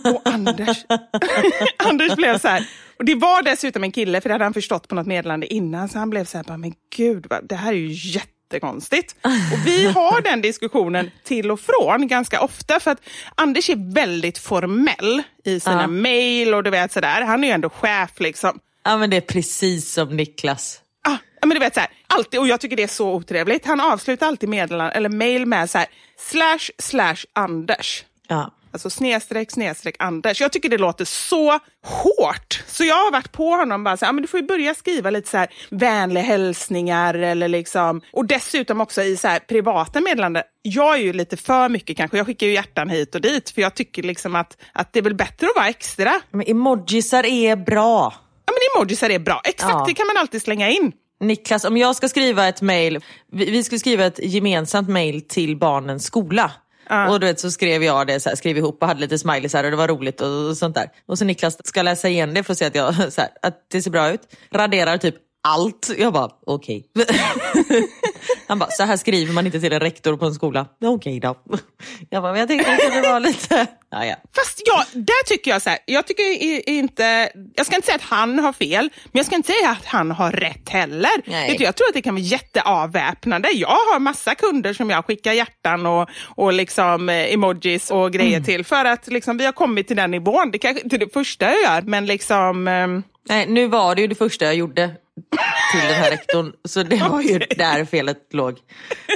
[SPEAKER 4] Och Anders, [laughs] Anders blev så här, och det var dessutom en kille, för det hade han förstått på något meddelande innan, så han blev så här, men gud, det här är ju jättekonstigt. Och vi har den diskussionen till och från ganska ofta, för att Anders är väldigt formell i sina
[SPEAKER 5] Ja.
[SPEAKER 4] mejl och du vet sådär, han är ju ändå chef liksom.
[SPEAKER 5] Ja men det är precis som Niklas.
[SPEAKER 4] Ah, ja, men du vet så här, alltid, och jag tycker det är så otrevligt. Han avslutar alltid meddelanden eller mejl med så här, slash slash Anders.
[SPEAKER 5] Ja.
[SPEAKER 4] Alltså snedstreck, snedstreck Anders. Jag tycker det låter så hårt. Så jag har varit på honom bara så här, "Ja, men du får börja skriva lite så här vänliga hälsningar eller liksom. Och dessutom också i så här privata meddelanden. Jag är ju lite för mycket kanske. Jag skickar ju hjärtan hit och dit för jag tycker liksom att, att det är väl bättre att vara extra.
[SPEAKER 5] Men emojisar är bra.
[SPEAKER 4] Ja men emojisar är bra. Exakt,
[SPEAKER 5] Ja.
[SPEAKER 4] det kan man alltid slänga in.
[SPEAKER 5] Niklas, om jag ska skriva ett mail, vi, vi skulle skriva ett gemensamt mail till barnens skola. Och du vet, så skrev jag det, så här, skrev ihop och hade lite smileys här och det var roligt och sånt där. Och så Niklas ska läsa igen det för att se att, jag, [laughs] så här, att det ser bra ut. Raderar typ allt. Jag bara, okej. [laughs] Han bara, så här skriver man inte till en rektor på en skola. Okej då. Jag bara, men jag tänkte att det vara lite... Ja, ja.
[SPEAKER 4] Fast ja, där tycker jag så här, jag tycker inte, jag ska inte säga att han har fel, men jag ska inte säga att han har rätt heller.
[SPEAKER 5] Nej.
[SPEAKER 4] Jag tror att det kan vara jätteavväpnande. Jag har massa kunder som jag skickar hjärtan och, och liksom eh, emojis och grejer till för att liksom, vi har kommit till den nivån. Det kanske inte är det första jag gör, men liksom... ehm,
[SPEAKER 5] Nej, nu var det ju det första jag gjorde till den här rektorn. Så det var ju där felet låg.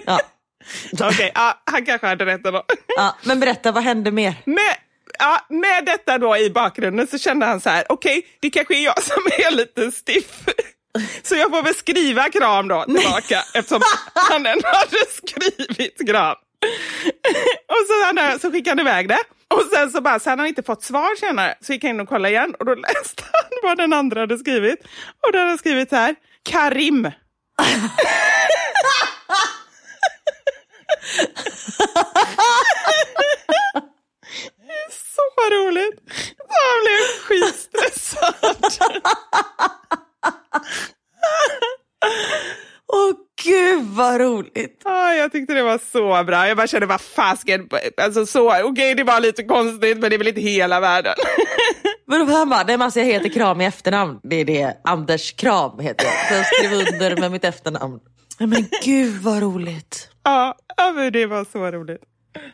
[SPEAKER 5] Ja. [laughs]
[SPEAKER 4] Okej, ja, han kanske hade rätt ändå.
[SPEAKER 5] Ja, men berätta, vad hände mer?
[SPEAKER 4] Med, ja, med detta då i bakgrunden så kände han så här, okej, det kanske är jag som är lite stiff. Så jag får väl skriva kram då tillbaka eftersom han ändå hade skrivit kram. Och så, han, så skickade han iväg det. Och sen så bara, så hade han inte fått svar senare. Så gick han in och kollade igen och då läste [laughs] han vad den andra hade skrivit. Och då hade han skrivit så här, Karim. [laughs] Det är Så roligt! Så han blev skitstressad.
[SPEAKER 5] Åh gud vad roligt.
[SPEAKER 4] Ah, jag tyckte det var så bra. Jag bara kände, vad fasken. Alltså så, okej okay, det var lite konstigt men det är väl inte hela världen.
[SPEAKER 5] Men han bara, nej men alltså jag heter Kram i efternamn. Det är det, Anders Kram heter jag. Så jag skrev under med mitt efternamn. Men gud vad roligt.
[SPEAKER 4] Ja, ja men det var så roligt.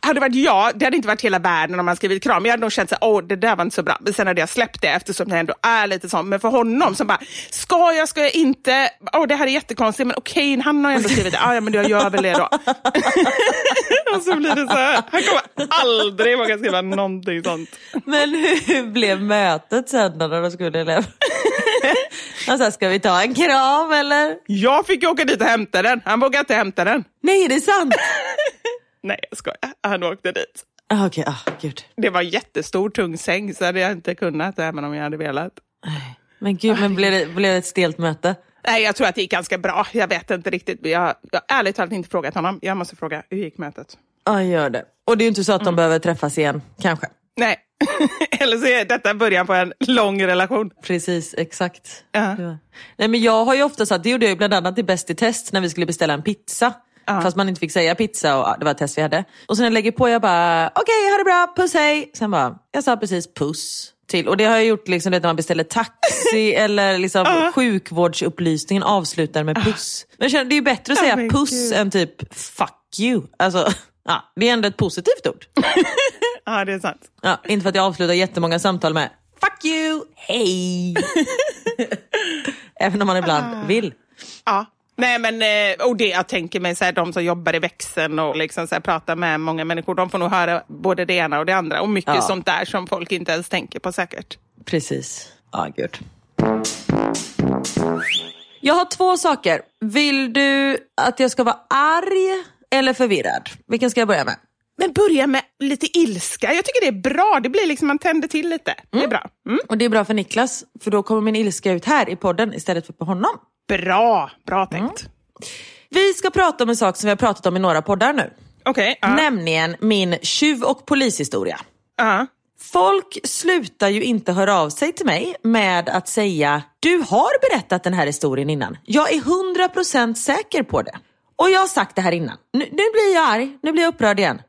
[SPEAKER 4] Hade det varit jag, det hade inte varit hela världen om man skrivit kram. Jag hade nog känt att oh, det där var inte så bra. Men sen hade jag släppt det eftersom jag ändå är lite sån. Men för honom som bara, ska jag, ska jag inte? Oh, det här är jättekonstigt, men okej, han har ändå skrivit det. Ah, ja, men jag gör väl det då. [laughs] och så blir det så här. Han kommer aldrig våga skriva någonting sånt.
[SPEAKER 5] Men hur blev mötet sen när de skulle lämna? Han sa, ska vi ta en kram eller?
[SPEAKER 4] Jag fick åka dit och hämta den. Han vågade inte hämta den.
[SPEAKER 5] Nej, är det sant? [laughs]
[SPEAKER 4] Nej, jag skojar. Han åkte dit.
[SPEAKER 5] Ah, okay. ah, gud.
[SPEAKER 4] Det var jättestor tung säng så hade jag inte kunnat även om jag hade velat.
[SPEAKER 5] Men gud, men blev det, blev det ett stelt möte?
[SPEAKER 4] Nej, jag tror att det gick ganska bra. Jag vet inte riktigt. Jag, jag har ärligt talat inte frågat honom. Jag måste fråga, hur gick mötet?
[SPEAKER 5] Ja, gör det. Och det är ju inte så att de mm. behöver träffas igen, kanske?
[SPEAKER 4] Nej, [laughs] eller så är detta början på en lång relation.
[SPEAKER 5] Precis, exakt. Uh -huh. Nej, men jag har ju ofta sagt, det gjorde jag bland annat i Bäst i test när vi skulle beställa en pizza. Uh. Fast man inte fick säga pizza och det var ett test vi hade. Och sen när jag lägger på, jag bara, okej, okay, ha det bra, puss hej. Sen bara, jag sa precis puss till. Och det har jag gjort liksom, när man beställer taxi [laughs] eller liksom, uh. sjukvårdsupplysningen avslutar med puss. Men jag känner, det är ju bättre att säga oh puss än typ fuck you. Alltså, [laughs] ja, det är ändå ett positivt ord. [laughs]
[SPEAKER 4] ja, det är sant.
[SPEAKER 5] Ja, inte för att jag avslutar jättemånga samtal med fuck you, hej. Även om man ibland vill.
[SPEAKER 4] Ja, Nej men eh, och det jag tänker mig, så här, de som jobbar i växeln och liksom, så här, pratar med många människor, de får nog höra både det ena och det andra. Och mycket ja. sånt där som folk inte ens tänker på säkert.
[SPEAKER 5] Precis. Ja, gud. Jag har två saker. Vill du att jag ska vara arg eller förvirrad? Vilken ska jag börja med?
[SPEAKER 4] Men börja med lite ilska. Jag tycker det är bra. Det blir liksom, man tänder till lite. Mm. Det är mm. bra. Mm.
[SPEAKER 5] Och det är bra för Niklas, för då kommer min ilska ut här i podden istället för på honom.
[SPEAKER 4] Bra, bra tänkt. Mm.
[SPEAKER 5] Vi ska prata om en sak som vi har pratat om i några poddar nu.
[SPEAKER 4] Okay, uh.
[SPEAKER 5] Nämligen min tjuv och polishistoria.
[SPEAKER 4] Uh.
[SPEAKER 5] Folk slutar ju inte höra av sig till mig med att säga du har berättat den här historien innan. Jag är hundra procent säker på det. Och jag har sagt det här innan. Nu, nu, blir jag arg, nu blir jag upprörd igen.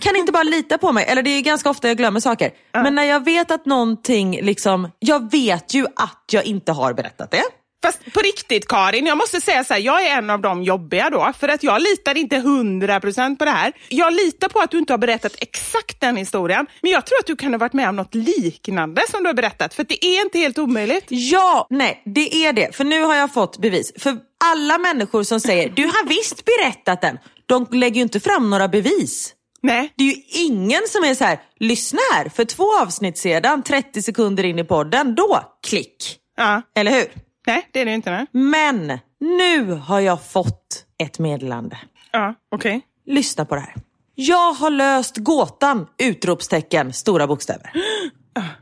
[SPEAKER 5] Kan inte bara lita på mig? Eller det är ganska ofta jag glömmer saker. Uh. Men när jag vet att någonting liksom, jag vet ju att jag inte har berättat det.
[SPEAKER 4] Fast på riktigt Karin, jag måste säga så här, jag är en av de jobbiga då. För att jag litar inte hundra procent på det här. Jag litar på att du inte har berättat exakt den historien. Men jag tror att du kan ha varit med om något liknande som du har berättat. För det är inte helt omöjligt.
[SPEAKER 5] Ja, nej, det är det. För nu har jag fått bevis. För alla människor som säger, du har visst berättat den. De lägger ju inte fram några bevis.
[SPEAKER 4] Nej.
[SPEAKER 5] Det är ju ingen som är så här, lyssna här, för två avsnitt sedan, 30 sekunder in i podden, då, klick.
[SPEAKER 4] Ja.
[SPEAKER 5] Eller hur?
[SPEAKER 4] Nej, det är det inte. Nej.
[SPEAKER 5] Men nu har jag fått ett meddelande.
[SPEAKER 4] Ja, okej. Okay.
[SPEAKER 5] Lyssna på det här. Jag har löst gåtan! Utropstecken, stora bokstäver.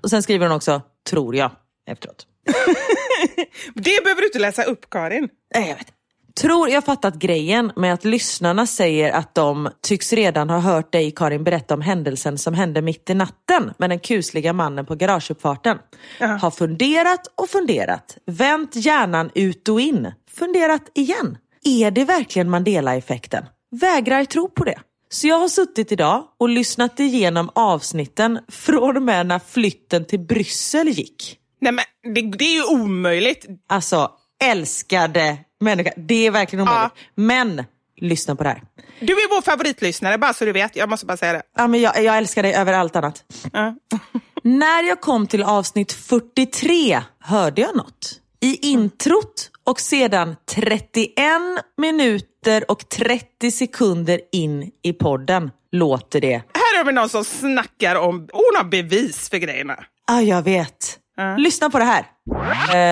[SPEAKER 5] Och sen skriver hon också, tror jag, efteråt. [laughs]
[SPEAKER 4] det behöver du inte läsa upp, Karin.
[SPEAKER 5] Nej, jag vet tror jag fattat grejen med att lyssnarna säger att de tycks redan ha hört dig Karin berätta om händelsen som hände mitt i natten med den kusliga mannen på garageuppfarten. Ja. Har funderat och funderat, vänt hjärnan ut och in, funderat igen. Är det verkligen Mandela-effekten? Vägrar tro på det. Så jag har suttit idag och lyssnat igenom avsnitten från och med när flytten till Bryssel gick.
[SPEAKER 4] Nej men det, det är ju omöjligt.
[SPEAKER 5] Alltså, älskade människa. Det är verkligen omöjligt. Ja. Men lyssna på det här.
[SPEAKER 4] Du är vår favoritlyssnare, bara så du vet. Jag måste bara säga det.
[SPEAKER 5] Ja, men jag, jag älskar dig över allt annat.
[SPEAKER 4] Ja. [laughs]
[SPEAKER 5] När jag kom till avsnitt 43 hörde jag något. I introt och sedan 31 minuter och 30 sekunder in i podden låter det.
[SPEAKER 4] Här har vi någon som snackar om, hon har bevis för grejerna.
[SPEAKER 5] Ja, jag vet. Uh. Lyssna på det här.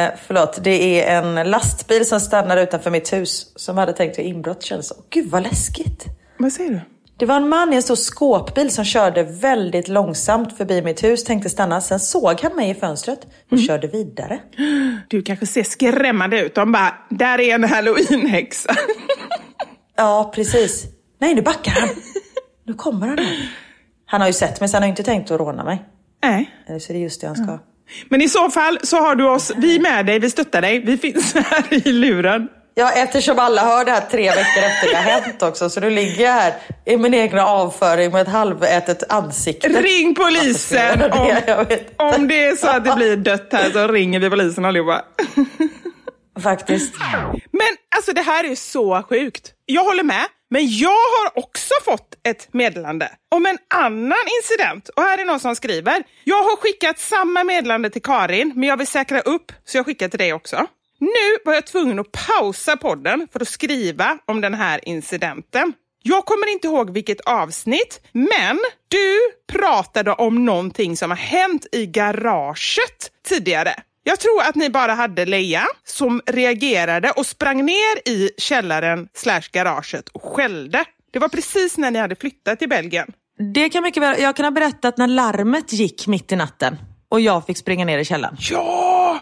[SPEAKER 5] Eh, förlåt, det är en lastbil som stannar utanför mitt hus som hade tänkt göra inbrott känns det Gud vad läskigt.
[SPEAKER 4] Vad säger du?
[SPEAKER 5] Det var en man i en stor skåpbil som körde väldigt långsamt förbi mitt hus, tänkte stanna. Sen såg han mig i fönstret och mm. körde vidare.
[SPEAKER 4] Du kanske ser skrämmande ut. De bara, där är en halloweenhäxa. [laughs]
[SPEAKER 5] ja, precis. Nej, nu backar han. Nu kommer han. Här. Han har ju sett mig, så han har inte tänkt att råna mig.
[SPEAKER 4] Nej.
[SPEAKER 5] Eller så är det just det han ska.
[SPEAKER 4] Mm. Men i så fall så har du oss, vi är med dig, vi stöttar dig, vi finns [laughs] här i luren.
[SPEAKER 5] Ja, eftersom alla hör det här tre veckor efter det har hänt också. Så nu ligger jag här i min egna avföring med ett halvätet ansikte.
[SPEAKER 4] Ring polisen! Om, om det är så att det blir dött här så ringer vi polisen allihopa. [laughs]
[SPEAKER 5] Faktiskt.
[SPEAKER 4] Men alltså det här är så sjukt. Jag håller med. Men jag har också fått ett meddelande om en annan incident. Och här är någon som skriver. Jag har skickat samma meddelande till Karin, men jag vill säkra upp så jag skickar till dig också. Nu var jag tvungen att pausa podden för att skriva om den här incidenten. Jag kommer inte ihåg vilket avsnitt, men du pratade om någonting som har hänt i garaget tidigare. Jag tror att ni bara hade Leia som reagerade och sprang ner i källaren slash garaget och skällde. Det var precis när ni hade flyttat till Belgien.
[SPEAKER 5] Det kan mycket väl, jag kan ha berättat när larmet gick mitt i natten och jag fick springa ner i källaren.
[SPEAKER 4] Ja!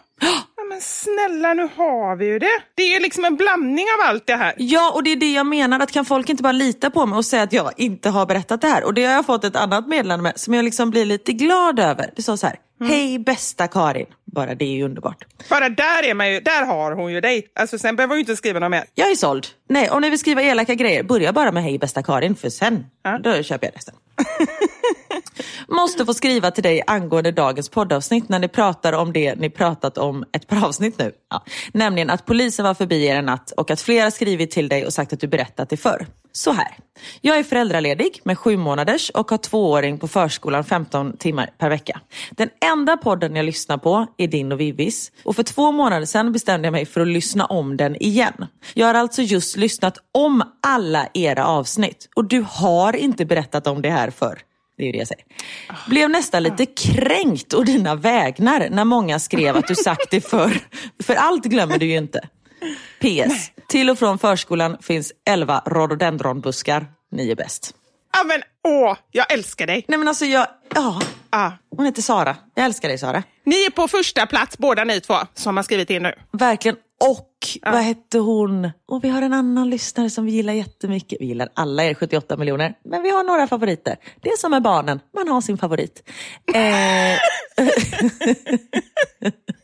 [SPEAKER 4] Men snälla, nu har vi ju det. Det är liksom en blandning av allt det här.
[SPEAKER 5] Ja, och det är det jag menar. Att kan folk inte bara lita på mig och säga att jag inte har berättat det här? Och det har jag fått ett annat meddelande med som jag liksom blir lite glad över. Det står så här. Hej bästa Karin. Bara det är ju underbart.
[SPEAKER 4] Bara där är man ju, där har hon ju dig. Alltså sen behöver hon ju inte skriva något mer.
[SPEAKER 5] Jag är såld. Nej, om ni vill skriva elaka grejer, börja bara med hej bästa Karin. För sen,
[SPEAKER 4] Ja.
[SPEAKER 5] då köper jag resten. [laughs] Måste få skriva till dig angående dagens poddavsnitt när ni pratar om det ni pratat om ett par avsnitt nu. Ja. Nämligen att polisen var förbi er en natt och att flera skrivit till dig och sagt att du berättat det förr. Så här. Jag är föräldraledig med sju månaders och har tvååring på förskolan 15 timmar per vecka. Den enda podden jag lyssnar på är din och Vivis och för två månader sedan bestämde jag mig för att lyssna om den igen. Jag har alltså just lyssnat om alla era avsnitt och du har inte berättat om det här förr. Det är ju det jag säger. Blev nästan lite kränkt å dina vägnar när många skrev att du sagt det förr. För allt glömmer du ju inte. PS. Till och från förskolan finns 11 rhododendronbuskar. Ni är bäst.
[SPEAKER 4] Ja men åh, jag älskar dig.
[SPEAKER 5] Nej men alltså jag, ja.
[SPEAKER 4] Ja.
[SPEAKER 5] Hon heter Sara. Jag älskar dig Sara.
[SPEAKER 4] Ni är på första plats båda ni två som har skrivit in nu.
[SPEAKER 5] Verkligen. Och vad hette hon? Och vi har en annan lyssnare som vi gillar jättemycket. Vi gillar alla er 78 miljoner. Men vi har några favoriter. Det är som med barnen. Man har sin favorit. Eh... [laughs] [laughs]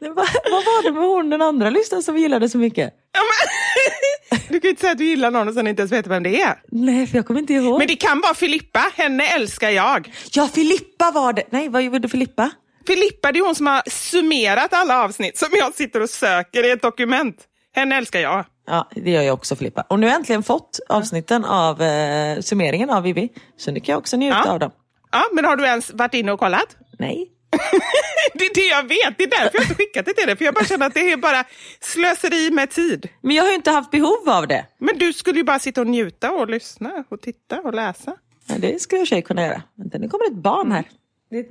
[SPEAKER 5] Vad, var det med hon den andra lyssnaren som vi gillade så mycket?
[SPEAKER 4] Ja, men, [laughs] du kan ju inte säga att du gillar någon och sen inte ens vet vem det är.
[SPEAKER 5] Nej, för jag kommer inte ihåg.
[SPEAKER 4] Men det kan vara Filippa, henne älskar jag.
[SPEAKER 5] Ja, Filippa var det. Nej, vad gjorde Filippa?
[SPEAKER 4] Filippa det är hon som har summerat alla avsnitt som jag sitter och söker i ett dokument. Henne älskar jag.
[SPEAKER 5] Ja, det gör jag också Filippa. Och nu har jag äntligen fått avsnitten av eh, summeringen av Vivi. Så nu kan jag också njuta
[SPEAKER 4] Ja.
[SPEAKER 5] av dem.
[SPEAKER 4] Ja, men har du ens varit inne och kollat?
[SPEAKER 5] Nej. [laughs]
[SPEAKER 4] Det är det jag vet, det är därför jag inte skickat det till dig. För jag bara känner att det är bara slöseri med tid.
[SPEAKER 5] Men jag har ju inte haft behov av det.
[SPEAKER 4] Men du skulle ju bara sitta och njuta och lyssna och titta och läsa.
[SPEAKER 5] Ja, det skulle jag i och kunna göra. Vänta, nu kommer ett barn här. Det är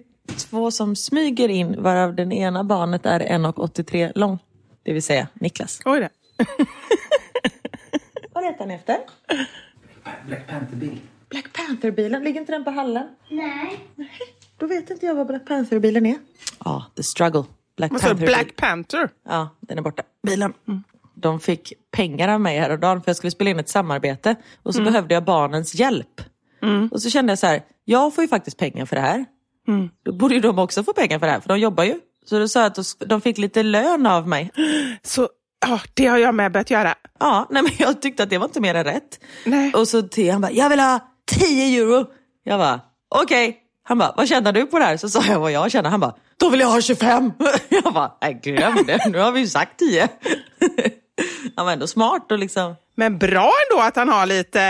[SPEAKER 5] två som smyger in, varav den ena barnet är 1,83 lång. Det vill säga Niklas.
[SPEAKER 4] Oj då. [laughs]
[SPEAKER 5] Vad letar ni efter?
[SPEAKER 6] Black Panther-bil.
[SPEAKER 5] Black Panther-bilen, ligger inte den på hallen? Nej. Då vet inte jag vad Black Panther-bilen är. Ja, the struggle. Black
[SPEAKER 4] du?
[SPEAKER 5] Panther.
[SPEAKER 4] Black Panther?
[SPEAKER 5] Ja, den är borta. Bilen. De fick pengar av mig häromdagen för jag skulle spela in ett samarbete. Och så behövde jag barnens hjälp. Och så kände jag så här, jag får ju faktiskt pengar för det här. Då borde ju de också få pengar för det här, för de jobbar ju. Så då sa jag att de fick lite lön av mig.
[SPEAKER 4] Så ja, det har jag med börjat göra.
[SPEAKER 5] Ja, nej men jag tyckte att det var inte mer än rätt.
[SPEAKER 4] Nej.
[SPEAKER 5] Och så till han bara, jag vill ha 10 euro. Jag bara, okej. Han bara, vad tjänar du på det här? Så sa jag vad jag tjänar. Han bara, då vill jag ha 25. [laughs] Jag bara, nej glöm det, nu har vi ju sagt 10. [laughs] Han var ändå smart och liksom,
[SPEAKER 4] Men bra ändå att han har lite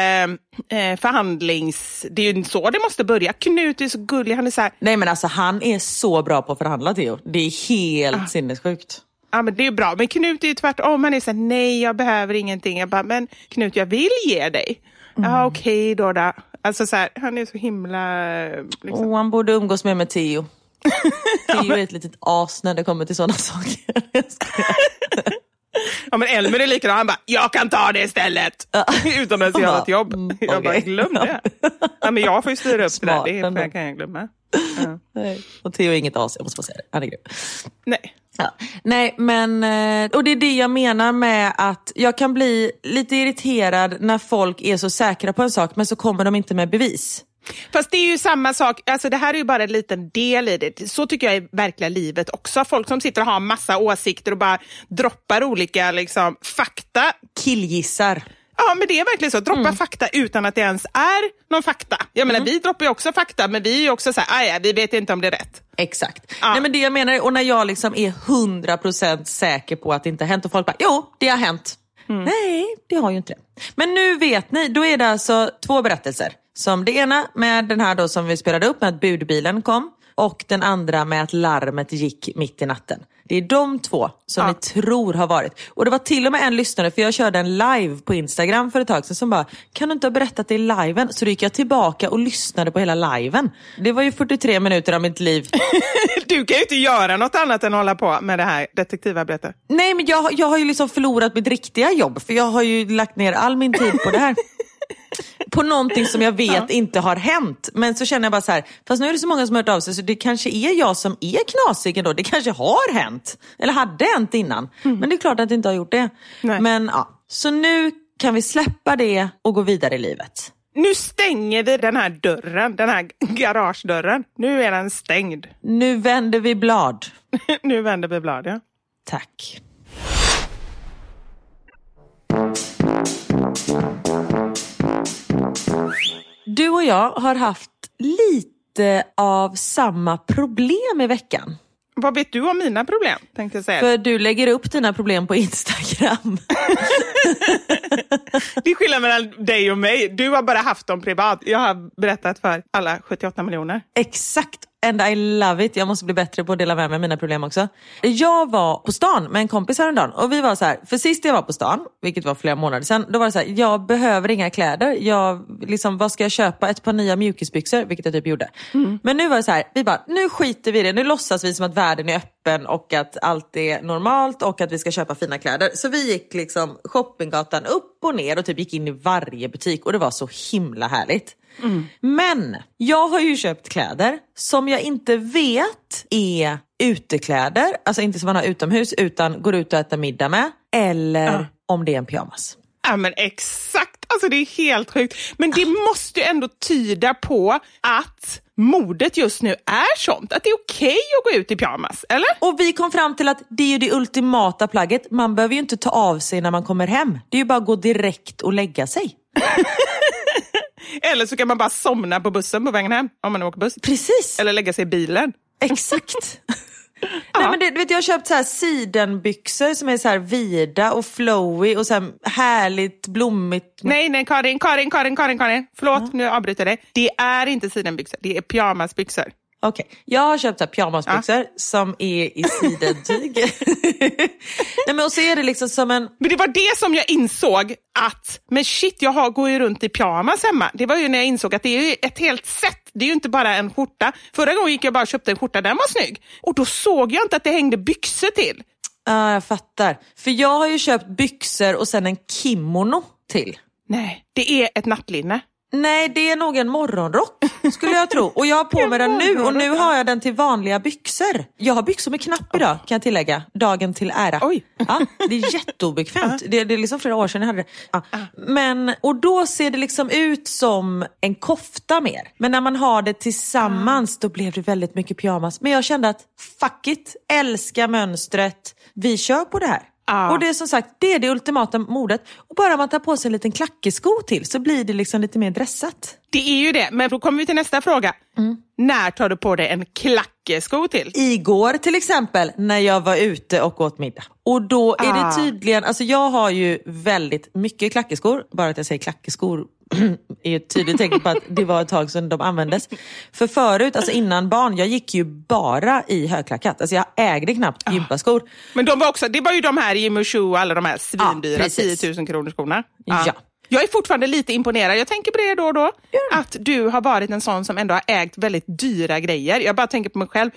[SPEAKER 4] eh, förhandlings... Det är ju så det måste börja. Knut är så gullig. Han är så här,
[SPEAKER 5] nej men alltså han är så bra på att förhandla Theo. Det är helt sinnessjukt.
[SPEAKER 4] ja men det är bra. Men Knut är ju tvärtom. Han är så här, nej jag behöver ingenting. Jag bara, men Knut jag vill ge dig. Ja okej då, då. Alltså så här, han är så himla... Liksom.
[SPEAKER 5] Och han borde umgås mer med Theo. [laughs] Theo är ett litet as när det kommer till sådana [laughs] saker.
[SPEAKER 4] Ja men Elmer är likadan. Han bara, jag kan ta det istället. Utan att göra ett jobb.
[SPEAKER 5] Mm,
[SPEAKER 4] Jag bara,
[SPEAKER 5] okej.
[SPEAKER 4] glöm det. Ja, men jag får ju styra upp
[SPEAKER 5] Smart
[SPEAKER 4] det där. Det kan jag glömma. Ja.
[SPEAKER 5] Och Theo är inget as, jag måste bara säga det. Han är grym.
[SPEAKER 4] Nej.
[SPEAKER 5] Ja. Nej, men eh, och det är det jag menar med att jag kan bli lite irriterad när folk är så säkra på en sak men så kommer de inte med bevis.
[SPEAKER 4] Fast det är ju samma sak, alltså det här är ju bara en liten del i det. Så tycker jag är verkliga livet också. Folk som sitter och har massa åsikter och bara droppar olika liksom, fakta.
[SPEAKER 5] Killgissar.
[SPEAKER 4] Ja, men det är verkligen så. Droppa fakta utan att det ens är någon fakta. Jag menar, vi droppar ju också fakta, men vi är ju också så här, "Aj, ja, vi vet inte om det är rätt.
[SPEAKER 5] Exakt.
[SPEAKER 4] Ja.
[SPEAKER 5] Nej, men det jag menar, och när jag liksom är 100% säker på att det inte har hänt och folk bara, jo, det har hänt. Nej, det har ju inte det. Men nu vet ni, då är det alltså två berättelser. Som det ena med den här då som vi spelade upp med att budbilen kom och den andra med att larmet gick mitt i natten. Det är de två som
[SPEAKER 4] Ja.
[SPEAKER 5] vi tror har varit. Och det var till och med en lyssnare, för jag körde en live på Instagram för ett tag sedan som bara, kan du inte ha berättat det i liven? Så då gick jag tillbaka och lyssnade på hela liven. Det var ju 43 minuter av mitt liv [laughs]
[SPEAKER 4] Du kan ju inte göra något annat än att hålla på med det här detektivarbetet.
[SPEAKER 5] Nej men jag, jag har ju liksom förlorat mitt riktiga jobb för jag har ju lagt ner all min tid på det här. [laughs] på någonting som jag vet inte har hänt. Men så känner jag bara så här, fast nu är det så många som har hört av sig så det kanske är jag som är knasig ändå. Det kanske har hänt. Eller hade hänt innan. Men det är klart att det inte har gjort det.
[SPEAKER 4] Nej.
[SPEAKER 5] Men ja, så nu kan vi släppa det och gå vidare i livet.
[SPEAKER 4] Nu stänger vi den här dörren, den här garagedörren. Nu är den stängd.
[SPEAKER 5] Nu vänder vi blad. [laughs]
[SPEAKER 4] nu vänder vi blad, ja.
[SPEAKER 5] Tack. Du och jag har haft lite av samma problem i veckan.
[SPEAKER 4] Vad vet du om mina problem? Tänkte jag säga.
[SPEAKER 5] För du lägger upp dina problem på Instagram. [laughs]
[SPEAKER 4] Det är skillnad mellan dig och mig. Du har bara haft dem privat. Jag har berättat för alla 78 miljoner.
[SPEAKER 5] Exakt. And I love it. Jag måste bli bättre på att dela med mig av mina problem också. Jag var på stan med en kompis häromdagen och vi var så här, för sist jag var på stan, vilket var flera månader sedan, då var det så här, jag behöver inga kläder. Jag, liksom, vad ska jag köpa? Ett par nya mjukisbyxor, vilket jag typ gjorde. Men nu var det så här, vi bara, nu skiter vi i det. Nu låtsas vi som att världen är öppen och att allt är normalt och att vi ska köpa fina kläder. Så vi gick liksom shoppinggatan upp och ner och typ gick in i varje butik och det var så himla härligt. Men jag har ju köpt kläder som jag inte vet är utekläder, alltså inte som man har utomhus utan går ut och äter middag med. Eller om det är en pyjamas.
[SPEAKER 4] Ja, men exakt. Alltså det är helt sjukt. Men det måste ju ändå tyda på att modet just nu är sånt. Att det är okej att gå ut i pyjamas, eller?
[SPEAKER 5] Och vi kom fram till att det är ju det ultimata plagget. Man behöver ju inte ta av sig när man kommer hem. Det är ju bara att gå direkt och lägga sig. [laughs]
[SPEAKER 4] Eller så kan man bara somna på bussen på vägen hem, om man åker buss.
[SPEAKER 5] Precis,
[SPEAKER 4] Eller lägga sig i bilen.
[SPEAKER 5] exakt. [laughs] Nej, men det, du vet, jag har köpt så här sidenbyxor som är så här vida och flowy och så här härligt blommigt.
[SPEAKER 4] Nej, nej, Karin, Karin, Karin, Karin, Karin. Förlåt, nu avbryter jag dig. Det är inte sidenbyxor, det är pyjamasbyxor.
[SPEAKER 5] Okej, jag har köpt så här pyjamasbyxor som är i sidentyg. [laughs] Nej, men och så är det liksom som en...
[SPEAKER 4] Men det var det som jag insåg att, men shit, jag har, går ju runt i pyjamas hemma. Det var ju när jag insåg att det är ett helt set. Det är ju inte bara en skjorta. Förra gången gick jag bara och köpte en skjorta, den var snygg. Och då såg jag inte att det hängde byxor till.
[SPEAKER 5] Ja, jag fattar. För jag har ju köpt byxor och sen en kimono till.
[SPEAKER 4] Nej, det är ett nattlinne.
[SPEAKER 5] Nej, det är nog en morgonrock skulle jag tro. Och jag har på [laughs] mig den nu och nu har jag den till vanliga byxor. Jag har byxor med knapp idag kan jag tillägga. Dagen till ära.
[SPEAKER 4] Oj.
[SPEAKER 5] Ja, det är jätteobekvämt. Det, det är liksom flera år sedan jag hade det. Ja. Men, och då ser det liksom ut som en kofta mer. Men när man har det tillsammans då blev det väldigt mycket pyjamas. Men jag kände att fuck it, älska mönstret. Vi kör på det här.
[SPEAKER 4] Ja.
[SPEAKER 5] Och det är som sagt, det är det ultimata modet. Och bara man tar på sig en liten klackesko till så blir det liksom lite mer dressat.
[SPEAKER 4] Det är ju det, men då kommer vi till nästa fråga. När tar du på dig en klackesko till?
[SPEAKER 5] Igår till exempel när jag var ute och åt middag. Och då är
[SPEAKER 4] Ah.
[SPEAKER 5] det tydligen, alltså jag har ju väldigt mycket klackeskor. Bara att jag säger klackeskor är ett tydligt tecken på att det var ett tag sedan de användes. För förut, alltså innan barn, jag gick ju bara i högklackat. Alltså jag ägde knappt gympaskor.
[SPEAKER 4] Men de var också, det var ju de här Jimmy Choo och alla de här svindyra
[SPEAKER 5] precis.
[SPEAKER 4] 10 000 kronors skorna.
[SPEAKER 5] Ja.
[SPEAKER 4] Jag är fortfarande lite imponerad. Jag tänker på det då och då. Att du har varit en sån som ändå har ägt väldigt dyra grejer. Jag bara tänker på mig själv.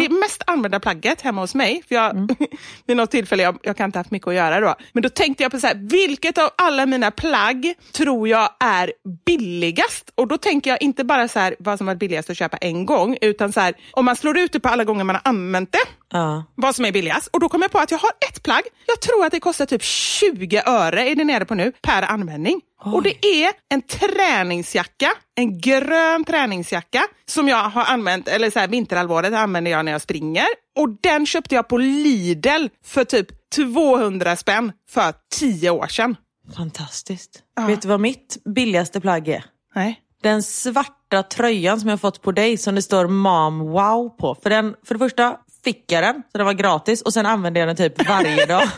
[SPEAKER 4] Det mest använda plagget hemma hos mig, för jag,
[SPEAKER 5] Mm. [laughs]
[SPEAKER 4] vid något tillfälle, jag, jag kan inte haft mycket att göra då, men då tänkte jag på så här, vilket av alla mina plagg tror jag är billigast? Och då tänker jag inte bara så här, vad som var billigast att köpa en gång, utan så här, om man slår ut det på alla gånger man har använt det,
[SPEAKER 5] Ja.
[SPEAKER 4] vad som är billigast. Och då kom jag på att jag har ett plagg. Jag tror att det kostar typ 20 öre, är det nere på nu, per användning. Och det är en träningsjacka, en grön träningsjacka som jag har använt, eller så här vinterhalvåret använder jag när jag springer. Och den köpte jag på Lidl för typ 200 spänn för 10 år sedan.
[SPEAKER 5] Fantastiskt. Vet du vad mitt billigaste plagg är?
[SPEAKER 4] Nej.
[SPEAKER 5] Den svarta tröjan som jag fått på dig som det står Mom Wow på. För, den, för det första fick jag den, så den var gratis och sen använde jag den typ varje dag. [laughs]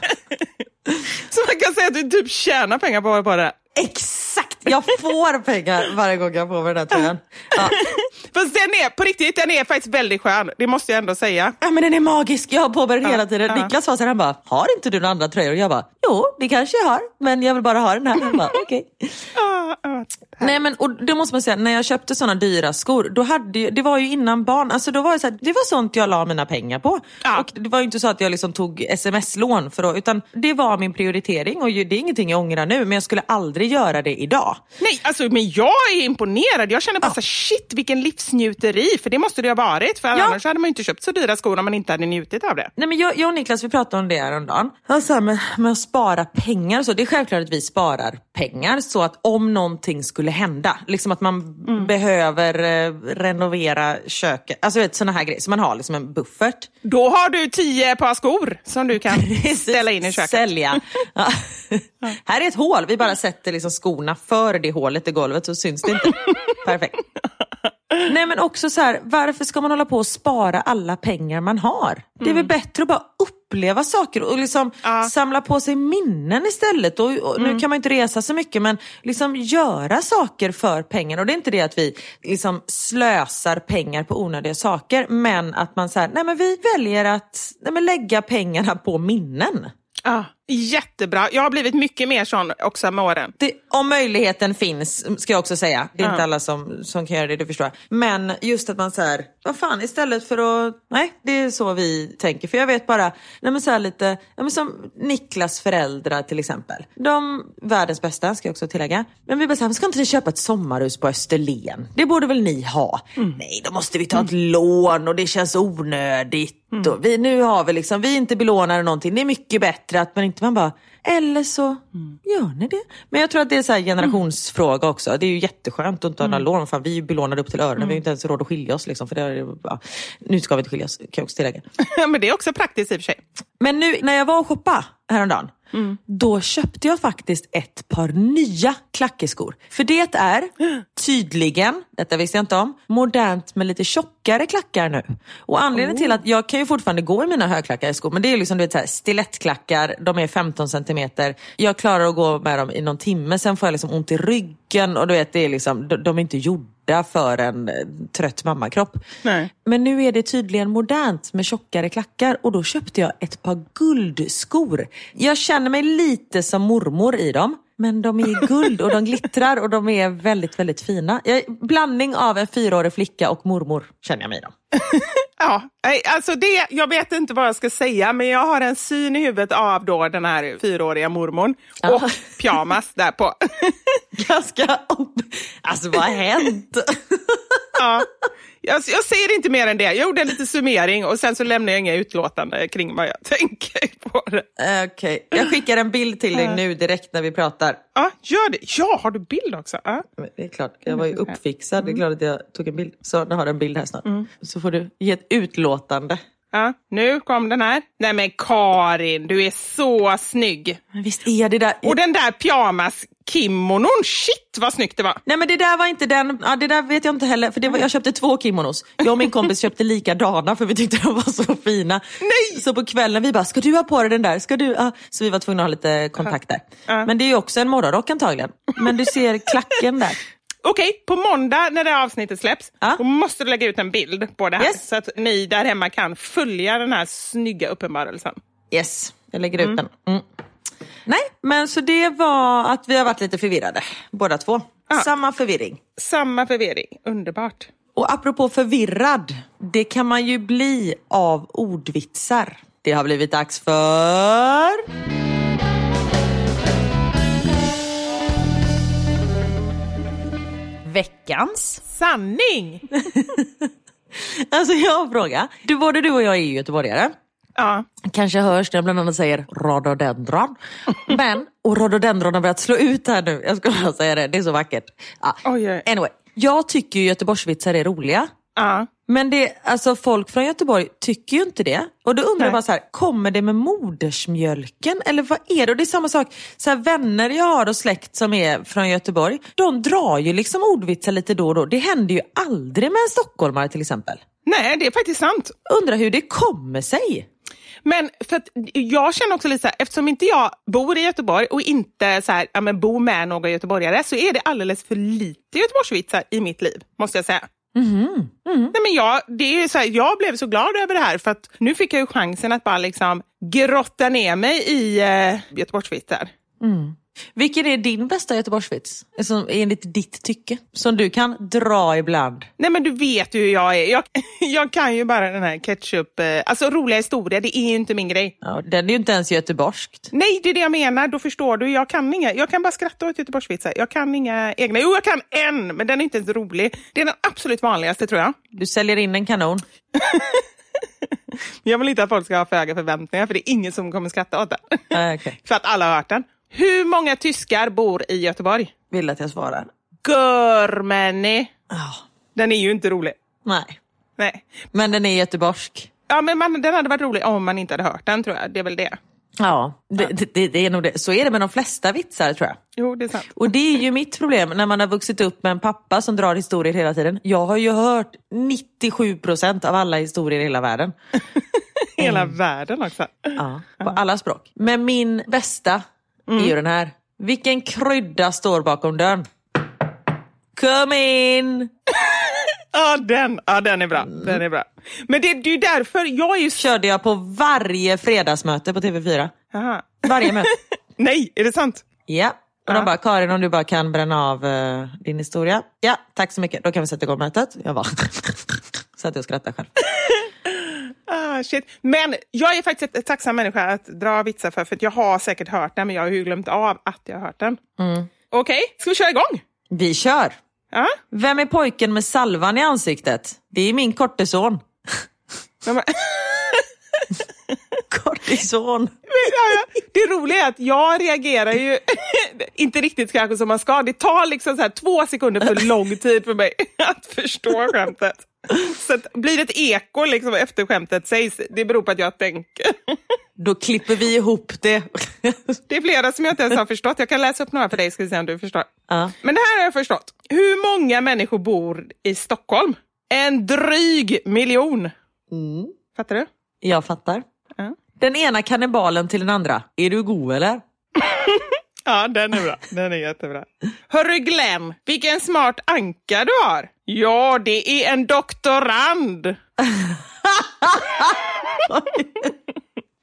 [SPEAKER 4] Så man kan säga att du typ tjänar pengar på, på det.
[SPEAKER 5] Exakt! Jag får pengar varje gång jag får mig den här tröjan. Ja.
[SPEAKER 4] Fast den är, på riktigt, den är faktiskt väldigt skön. Det måste jag ändå säga.
[SPEAKER 5] ja men den är magisk, jag har på mig den
[SPEAKER 4] Ja,
[SPEAKER 5] hela tiden.
[SPEAKER 4] ja.
[SPEAKER 5] Niklas sa så här, han bara, har inte du några andra tröjor? Och jag bara, jo det kanske jag har, men jag vill bara ha den här. Han bara, okej. [laughs]
[SPEAKER 4] Ah.
[SPEAKER 5] Nej men och då måste man säga, när jag köpte sådana dyra skor, då hade det var ju innan barn, alltså då var det, så här, det var sånt jag la mina pengar på.
[SPEAKER 4] Ja.
[SPEAKER 5] Och det var ju inte så att jag liksom tog sms-lån för att, utan det var min prioritering och det är ingenting jag ångrar nu, men jag skulle aldrig göra det idag.
[SPEAKER 4] Nej, alltså, men jag är imponerad. Jag känner bara så här, shit vilken livsnjuteri. För det måste det ha varit. För
[SPEAKER 5] Ja.
[SPEAKER 4] annars hade man inte köpt så dyra skor om man inte hade njutit av det.
[SPEAKER 5] Nej, men jag, jag och Niklas vi pratade om det häromdagen. Alltså här med, med att spara pengar så. Det är självklart att vi sparar pengar så att om någonting skulle hända, liksom att man behöver eh, renovera köket, alltså vet, sådana här grejer, så man har liksom en buffert.
[SPEAKER 4] Då har du tio par skor som du kan [laughs] ställa in i köket.
[SPEAKER 5] Sälja. [laughs] Ja. Här är ett hål, vi bara sätter liksom skorna för det hålet i golvet så syns det inte. [laughs] Perfekt. Nej men också så här, varför ska man hålla på och spara alla pengar man har? Det är väl bättre att bara uppleva saker och liksom
[SPEAKER 4] Ja.
[SPEAKER 5] samla på sig minnen istället. Och, och Nu kan man inte resa så mycket men liksom göra saker för pengarna. Och det är inte det att vi liksom slösar pengar på onödiga saker men att man säger, nej men vi väljer att nej men lägga pengarna på minnen.
[SPEAKER 4] Ja, jättebra. Jag har blivit mycket mer sån också med åren.
[SPEAKER 5] Det, om möjligheten finns, ska jag också säga. Det är inte
[SPEAKER 4] Ja.
[SPEAKER 5] alla som, som kan göra det, det förstår jag. Men just att man säger, vad fan, istället för att... Nej, det är så vi tänker. För jag vet bara, nej men så här lite, ja men som Niklas föräldrar till exempel. De, världens bästa ska jag också tillägga. Men vi bara så här, ska inte ni köpa ett sommarhus på Österlen? Det borde väl ni ha? Nej, då måste vi ta ett lån och det känns onödigt. Och vi, nu har vi liksom, vi är inte belånade någonting. Det är mycket bättre att man inte, man bara, eller så gör ni det. Men jag tror att det är så här generationsfråga också. Det är ju jätteskönt att inte ha några lån. Fan, vi är ju belånade upp till öronen. Vi har inte ens råd att skilja oss. Liksom, för det är, ja. Nu ska vi inte skilja oss, kan jag också tillägga. [laughs]
[SPEAKER 4] men det är också praktiskt i och för sig.
[SPEAKER 5] Men nu när jag var och shoppade häromdagen, då köpte jag faktiskt ett par nya klackeskor. För det är [gasps] tydligen, detta visste jag inte om, modernt med lite tjockare klackar nu. Och anledningen till att jag kan ju fortfarande gå i mina högklackade skor, men det är liksom du vet, så här, stilettklackar, de är 15 centimeter. Jag klarar att gå med dem i någon timme, sen får jag liksom ont i ryggen och du vet, det är liksom, de, de är inte gjorda för en eh, trött mammakropp.
[SPEAKER 4] Nej.
[SPEAKER 5] Men nu är det tydligen modernt med tjockare klackar och då köpte jag ett par guldskor. Jag känner mig lite som mormor i dem. Men de är i guld och de glittrar och de är väldigt, väldigt fina. Blandning av en fyraårig flicka och mormor känner jag mig dem. [laughs]
[SPEAKER 4] Ja, alltså det, jag vet inte vad jag ska säga, men jag har en syn i huvudet av då den här fyraåriga mormon
[SPEAKER 5] Ja.
[SPEAKER 4] och pyjamas därpå. [laughs]
[SPEAKER 5] Ganska... Alltså vad har hänt?
[SPEAKER 4] ja. Jag, jag säger inte mer än det. Jag gjorde en liten summering och sen så lämnar jag inga utlåtande kring vad jag [laughs] tänker på det.
[SPEAKER 5] Okej, jag skickar en bild till dig nu direkt när vi pratar.
[SPEAKER 4] Ja, gör det. Ja, har du bild också? Ja.
[SPEAKER 5] Det är klart, jag var ju uppfixad. Det är klart att jag tog en bild. Så nu har du en bild här snart. Så får du ge ett utlåtande.
[SPEAKER 4] Ja, nu kom den här. Nej men Karin, du är så snygg.
[SPEAKER 5] Men visst är det där...
[SPEAKER 4] Och den där pyjamas-kimonon, shit vad snyggt det var.
[SPEAKER 5] Nej men det där var inte den, ja, det där vet jag inte heller. För det var, jag köpte två kimonos. Jag och min kompis köpte likadana för vi tyckte de var så fina.
[SPEAKER 4] Nej!
[SPEAKER 5] Så på kvällen vi bara, ska du ha på dig den där? Ska du? Ja. Så vi var tvungna att ha lite kontakt där.
[SPEAKER 4] Ja.
[SPEAKER 5] Men det är ju också en morgonrock antagligen. Men du ser klacken där.
[SPEAKER 4] Okej, på måndag när det här avsnittet släpps,
[SPEAKER 5] Ja.
[SPEAKER 4] då måste du lägga ut en bild på det här.
[SPEAKER 5] Yes.
[SPEAKER 4] Så att ni där hemma kan följa den här snygga uppenbarelsen.
[SPEAKER 5] Yes, jag lägger ut den. Mm. Nej, men så det var att vi har varit lite förvirrade båda två.
[SPEAKER 4] Ja.
[SPEAKER 5] Samma förvirring.
[SPEAKER 4] Samma förvirring, underbart.
[SPEAKER 5] Och apropå förvirrad, det kan man ju bli av ordvitsar. Det har blivit dags för... Veckans.
[SPEAKER 4] Sanning! [laughs]
[SPEAKER 5] Alltså jag har en fråga. Du, både du och jag är ju göteborgare.
[SPEAKER 4] Ja.
[SPEAKER 5] Kanske hörs när jag bland annat säger rhododendron. [laughs] Men, och rhododendron har börjat slå ut här nu. Jag ska bara säga det, det är så vackert. Ja. Anyway, jag tycker ju Göteborgsvitsar är roliga.
[SPEAKER 4] Ja.
[SPEAKER 5] Men det, alltså folk från Göteborg tycker ju inte det. Och då undrar
[SPEAKER 4] Nej.
[SPEAKER 5] bara så här, kommer det med modersmjölken? Eller vad är det? Och det är samma sak, så här, vänner jag har och släkt som är från Göteborg, de drar ju liksom ordvitsar lite då och då. Det händer ju aldrig med en stockholmare till exempel.
[SPEAKER 4] Nej, det är faktiskt sant.
[SPEAKER 5] Undrar hur det kommer sig.
[SPEAKER 4] Men för att jag känner också lite så här, eftersom inte jag bor i Göteborg och inte så här, ja, men bor med några göteborgare så är det alldeles för lite Göteborgsvitsar i mitt liv, måste jag säga. Nej, men jag, det är så här, jag blev så glad över det här för att nu fick jag ju chansen att bara liksom grotta ner mig i eh, Göteborgsvitsar.
[SPEAKER 5] Vilken är din bästa Göteborgsvits? Som, enligt ditt tycke? Som du kan dra ibland?
[SPEAKER 4] Nej men du vet ju hur jag är. Jag, [laughs] jag kan ju bara den här ketchup, eh, alltså roliga historier, det är ju inte min grej.
[SPEAKER 5] Ja, den är ju inte ens göteborgskt.
[SPEAKER 4] Nej, det är det jag menar. Då förstår du. Jag kan inga. Jag kan bara skratta åt Göteborgsvitsar. Jag kan inga egna. Jo, jag kan en, men den är inte ens rolig. Det är den absolut vanligaste tror jag.
[SPEAKER 5] Du säljer in en kanon. [laughs]
[SPEAKER 4] Jag vill inte att folk ska ha för höga förväntningar, för det är ingen som kommer skratta åt den.
[SPEAKER 5] Ah, okej. [laughs]
[SPEAKER 4] för att alla har hört den. Hur många tyskar bor i Göteborg?
[SPEAKER 5] Vill att jag svarar?
[SPEAKER 4] Görmänni.
[SPEAKER 5] Ja.
[SPEAKER 4] Den är ju inte rolig.
[SPEAKER 5] Nej.
[SPEAKER 4] Nej.
[SPEAKER 5] Men den är göteborgsk.
[SPEAKER 4] Ja, men man, den hade varit rolig om man inte hade hört den, tror jag. Det är väl det.
[SPEAKER 5] Ja, det, det, det är nog det. Så är det med de flesta vitsar tror jag.
[SPEAKER 4] Jo, det är sant.
[SPEAKER 5] Och det är ju mitt problem när man har vuxit upp med en pappa som drar historier hela tiden. Jag har ju hört 97% av alla historier i hela världen. [laughs]
[SPEAKER 4] Hela världen också.
[SPEAKER 5] Ja, på alla språk. Men min bästa är ju den här. Vilken krydda står bakom dörren? Come in! [laughs]
[SPEAKER 4] Ja, den, ja, den är bra. Den är bra. Men det, det är ju därför jag är ju...
[SPEAKER 5] Körde jag på varje fredagsmöte på TV4.
[SPEAKER 4] Aha.
[SPEAKER 5] Varje möte. [laughs]
[SPEAKER 4] Nej, är det sant?
[SPEAKER 5] Ja. Och de bara, Karin om du bara kan bränna av eh, din historia. Ja, tack så mycket. Då kan vi sätta igång mötet. Jag bara, [laughs] så att jag skrattar själv.
[SPEAKER 4] Ah, shit. Men jag är faktiskt ett tacksam människa att dra vitsar för, för att jag har säkert hört den, men jag har ju glömt av att jag har hört den. Okej, ska vi köra igång?
[SPEAKER 5] Vi kör!
[SPEAKER 4] Ja.
[SPEAKER 5] Vem är pojken med salvan i ansiktet? Det är min
[SPEAKER 4] men, [laughs]
[SPEAKER 5] Kortison.
[SPEAKER 4] Det roliga är att jag reagerar ju [laughs] inte riktigt kanske som man ska. Det tar liksom så här två sekunder för lång tid för mig [laughs] att förstå skämtet. Så att blir det ett eko liksom efter skämtet sägs, det beror på att jag tänker.
[SPEAKER 5] Då klipper vi ihop det.
[SPEAKER 4] Det är flera som jag inte ens har förstått. Jag kan läsa upp några för dig, ska se om du förstår.
[SPEAKER 5] Ja.
[SPEAKER 4] Men det här har jag förstått. Hur många människor bor i Stockholm? En dryg miljon. Fattar du?
[SPEAKER 5] Jag fattar.
[SPEAKER 4] Ja.
[SPEAKER 5] Den ena kannibalen till den andra. Är du god eller? [laughs] [laughs]
[SPEAKER 4] Ja, den är bra. Den är jättebra. Hörru Glenn, vilken smart anka du har. Ja, det är en doktorand. [laughs]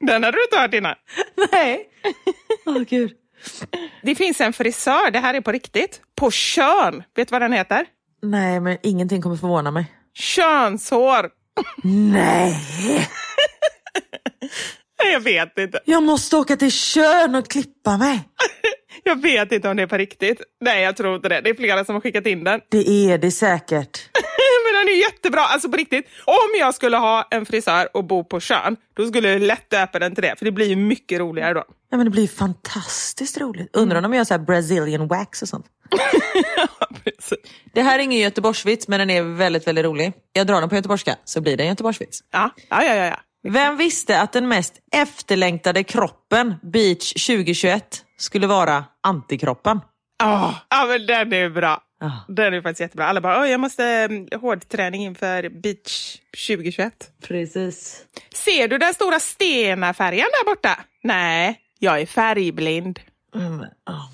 [SPEAKER 4] Den hade du inte hört innan.
[SPEAKER 5] Nej. Åh gud.
[SPEAKER 4] Det finns en frisör, det här är på riktigt, på Tjörn. Vet du vad den heter?
[SPEAKER 5] Nej, men ingenting kommer förvåna mig.
[SPEAKER 4] Könshår.
[SPEAKER 5] Nej. [laughs] [laughs]
[SPEAKER 4] Jag vet inte.
[SPEAKER 5] Jag måste åka till Tjörn och klippa mig. [laughs]
[SPEAKER 4] Jag vet inte om det är på riktigt. Nej, jag tror inte det. Det är flera som har skickat in den.
[SPEAKER 5] Det är det säkert. [laughs]
[SPEAKER 4] Men den är jättebra, alltså på riktigt. Om jag skulle ha en frisör och bo på Tjörn, då skulle jag lätt döpa den till det. För det blir ju mycket roligare då.
[SPEAKER 5] Ja, men det blir fantastiskt roligt. Undrar om de gör så här Brazilian wax och sånt. Det här är ingen Göteborgsvits, men den är väldigt, väldigt rolig. Jag drar den på göteborgska, så blir det en Göteborgsvits.
[SPEAKER 4] Ja, ja, ja. ja, ja.
[SPEAKER 5] Vem visste att den mest efterlängtade kroppen, Beach 2021, skulle vara antikroppen?
[SPEAKER 4] Ah, ja, men den är bra.
[SPEAKER 5] Ah.
[SPEAKER 4] Den är faktiskt jättebra. Alla bara, "Oj, jag måste um, hårdträning inför beach 2021.
[SPEAKER 5] Precis.
[SPEAKER 4] Ser du den stora stenafärjan där borta? Nej, jag är färgblind.
[SPEAKER 5] Mm, ah.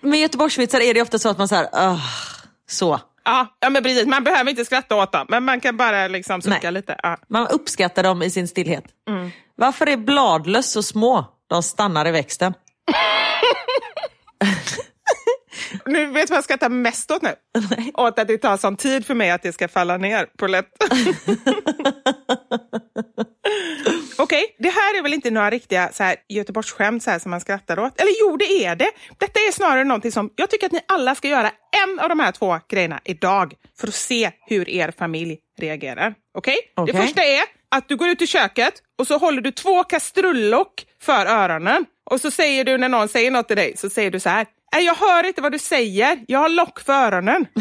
[SPEAKER 5] [laughs] Med Göteborgsvitsar är det ofta så att man så här, ah, så.
[SPEAKER 4] Ja, ja, men precis. Man behöver inte skratta åt dem, men man kan bara liksom sucka
[SPEAKER 5] Nej.
[SPEAKER 4] lite. Ja.
[SPEAKER 5] Man uppskattar dem i sin stillhet. Varför är bladlöss så små? De stannar i växten. [laughs]
[SPEAKER 4] Nu vet vad jag skrattar mest åt nu? Åt att det tar sån tid för mig att det ska falla ner på lätt. [laughs] Okej, det här är väl inte några riktiga så här, Göteborgsskämt så här, som man skrattar åt? Eller jo, det är det. Detta är snarare någonting som jag tycker att ni alla ska göra en av de här två grejerna idag för att se hur er familj reagerar. Okej?
[SPEAKER 5] Okej.
[SPEAKER 4] Det första är, att du går ut i köket och så håller du två kastrullock för öronen. Och så säger du när någon säger något till dig, så säger du så här. Nej, jag hör inte vad du säger. Jag har lock för öronen. [laughs]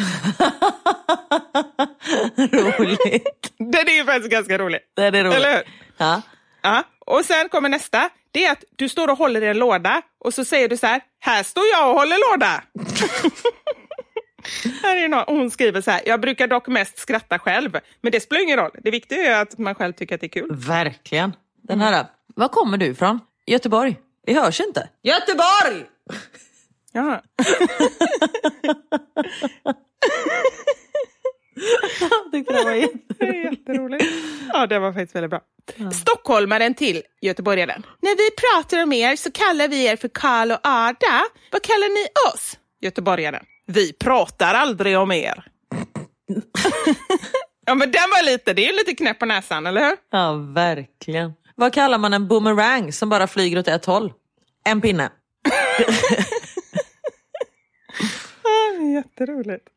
[SPEAKER 5] roligt.
[SPEAKER 4] Det är ju faktiskt ganska roligt.
[SPEAKER 5] Det är roligt.
[SPEAKER 4] Eller hur?
[SPEAKER 5] Ja.
[SPEAKER 4] Ja. Och sen kommer nästa. Det är att du står och håller i en låda och så säger du så här. Här står jag och håller låda. [laughs] här är någon, hon skriver så här. Jag brukar dock mest skratta själv. Men det spelar ingen roll. Det viktiga är att man själv tycker att det är kul.
[SPEAKER 5] Verkligen. Den här, var kommer du ifrån? Göteborg. Vi hörs inte. Göteborg!
[SPEAKER 4] Ja. [laughs]
[SPEAKER 5] Jag [laughs] tyckte det var jätte...
[SPEAKER 4] Det är jätteroligt. Ja, det var faktiskt väldigt bra. Stockholmaren till göteborgaren. När vi pratar om er så kallar vi er för Karl och Ada. Vad kallar ni oss? Göteborgaren. Vi pratar aldrig om er. [laughs] ja, men den var lite, det är ju lite knäpp på näsan, eller hur?
[SPEAKER 5] Ja, verkligen. Vad kallar man en boomerang som bara flyger åt ett håll? En pinne. [laughs]
[SPEAKER 4] Jätteroligt.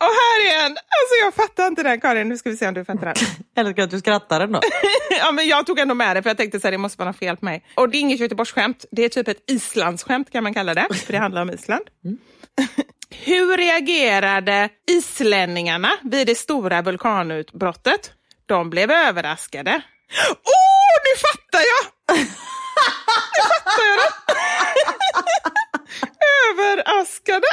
[SPEAKER 4] Och här är en! Alltså jag fattar inte den Karin, nu ska vi se om du fattar [laughs] den.
[SPEAKER 5] Älskar att du skrattar ändå. [laughs]
[SPEAKER 4] ja, men jag tog ändå med det för jag tänkte att det måste vara fel på mig. Och det är inget Göteborgsskämt, det är typ ett Islandsskämt kan man kalla det, för det handlar om Island. [laughs] Hur reagerade islänningarna vid det stora vulkanutbrottet? De blev överraskade. Åh, oh, nu fattar jag! nu fattar jag det! Överraskade.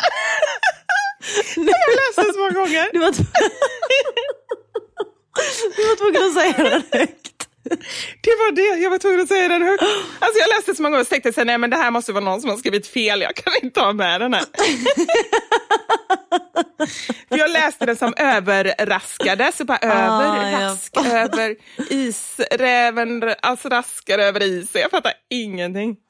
[SPEAKER 4] Jag har läst det så många gånger.
[SPEAKER 5] Du var, du var tvungen att säga det högt.
[SPEAKER 4] Det var det, jag var tvungen att säga den högt. Alltså jag läste det så många gånger och tänkte jag, nej men det här måste vara någon som har skrivit fel, jag kan inte ha med den här. För jag läste den som överraskade, så bara överrask, över isräven, alltså raskar över isen. Jag fattar ingenting. [laughs]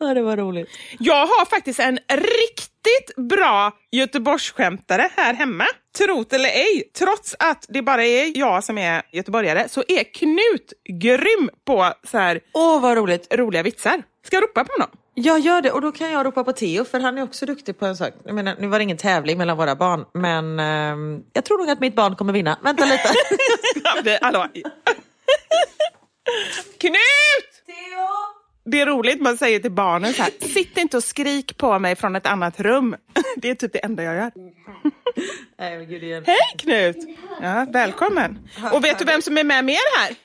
[SPEAKER 5] Ja, det var roligt.
[SPEAKER 4] Jag har faktiskt en riktigt bra Göteborgsskämtare här hemma. Trot eller ej, trots att det bara är jag som är göteborgare så är Knut grym på så här
[SPEAKER 5] Åh, vad roligt.
[SPEAKER 4] roliga vitsar. Ska jag ropa på honom?
[SPEAKER 5] Jag gör det och då kan jag ropa på Theo för han är också duktig på en sak. Jag menar, nu var det ingen tävling mellan våra barn men ehm, jag tror nog att mitt barn kommer vinna. Vänta lite. [laughs]
[SPEAKER 4] Hallå. [laughs] Knut! Det är roligt, man säger till barnen så här, sitt inte och skrik på mig från ett annat rum. [laughs] Det är typ det enda jag gör. [laughs] Hej Knut! Ja, välkommen. Och vet du vem som är med mer här?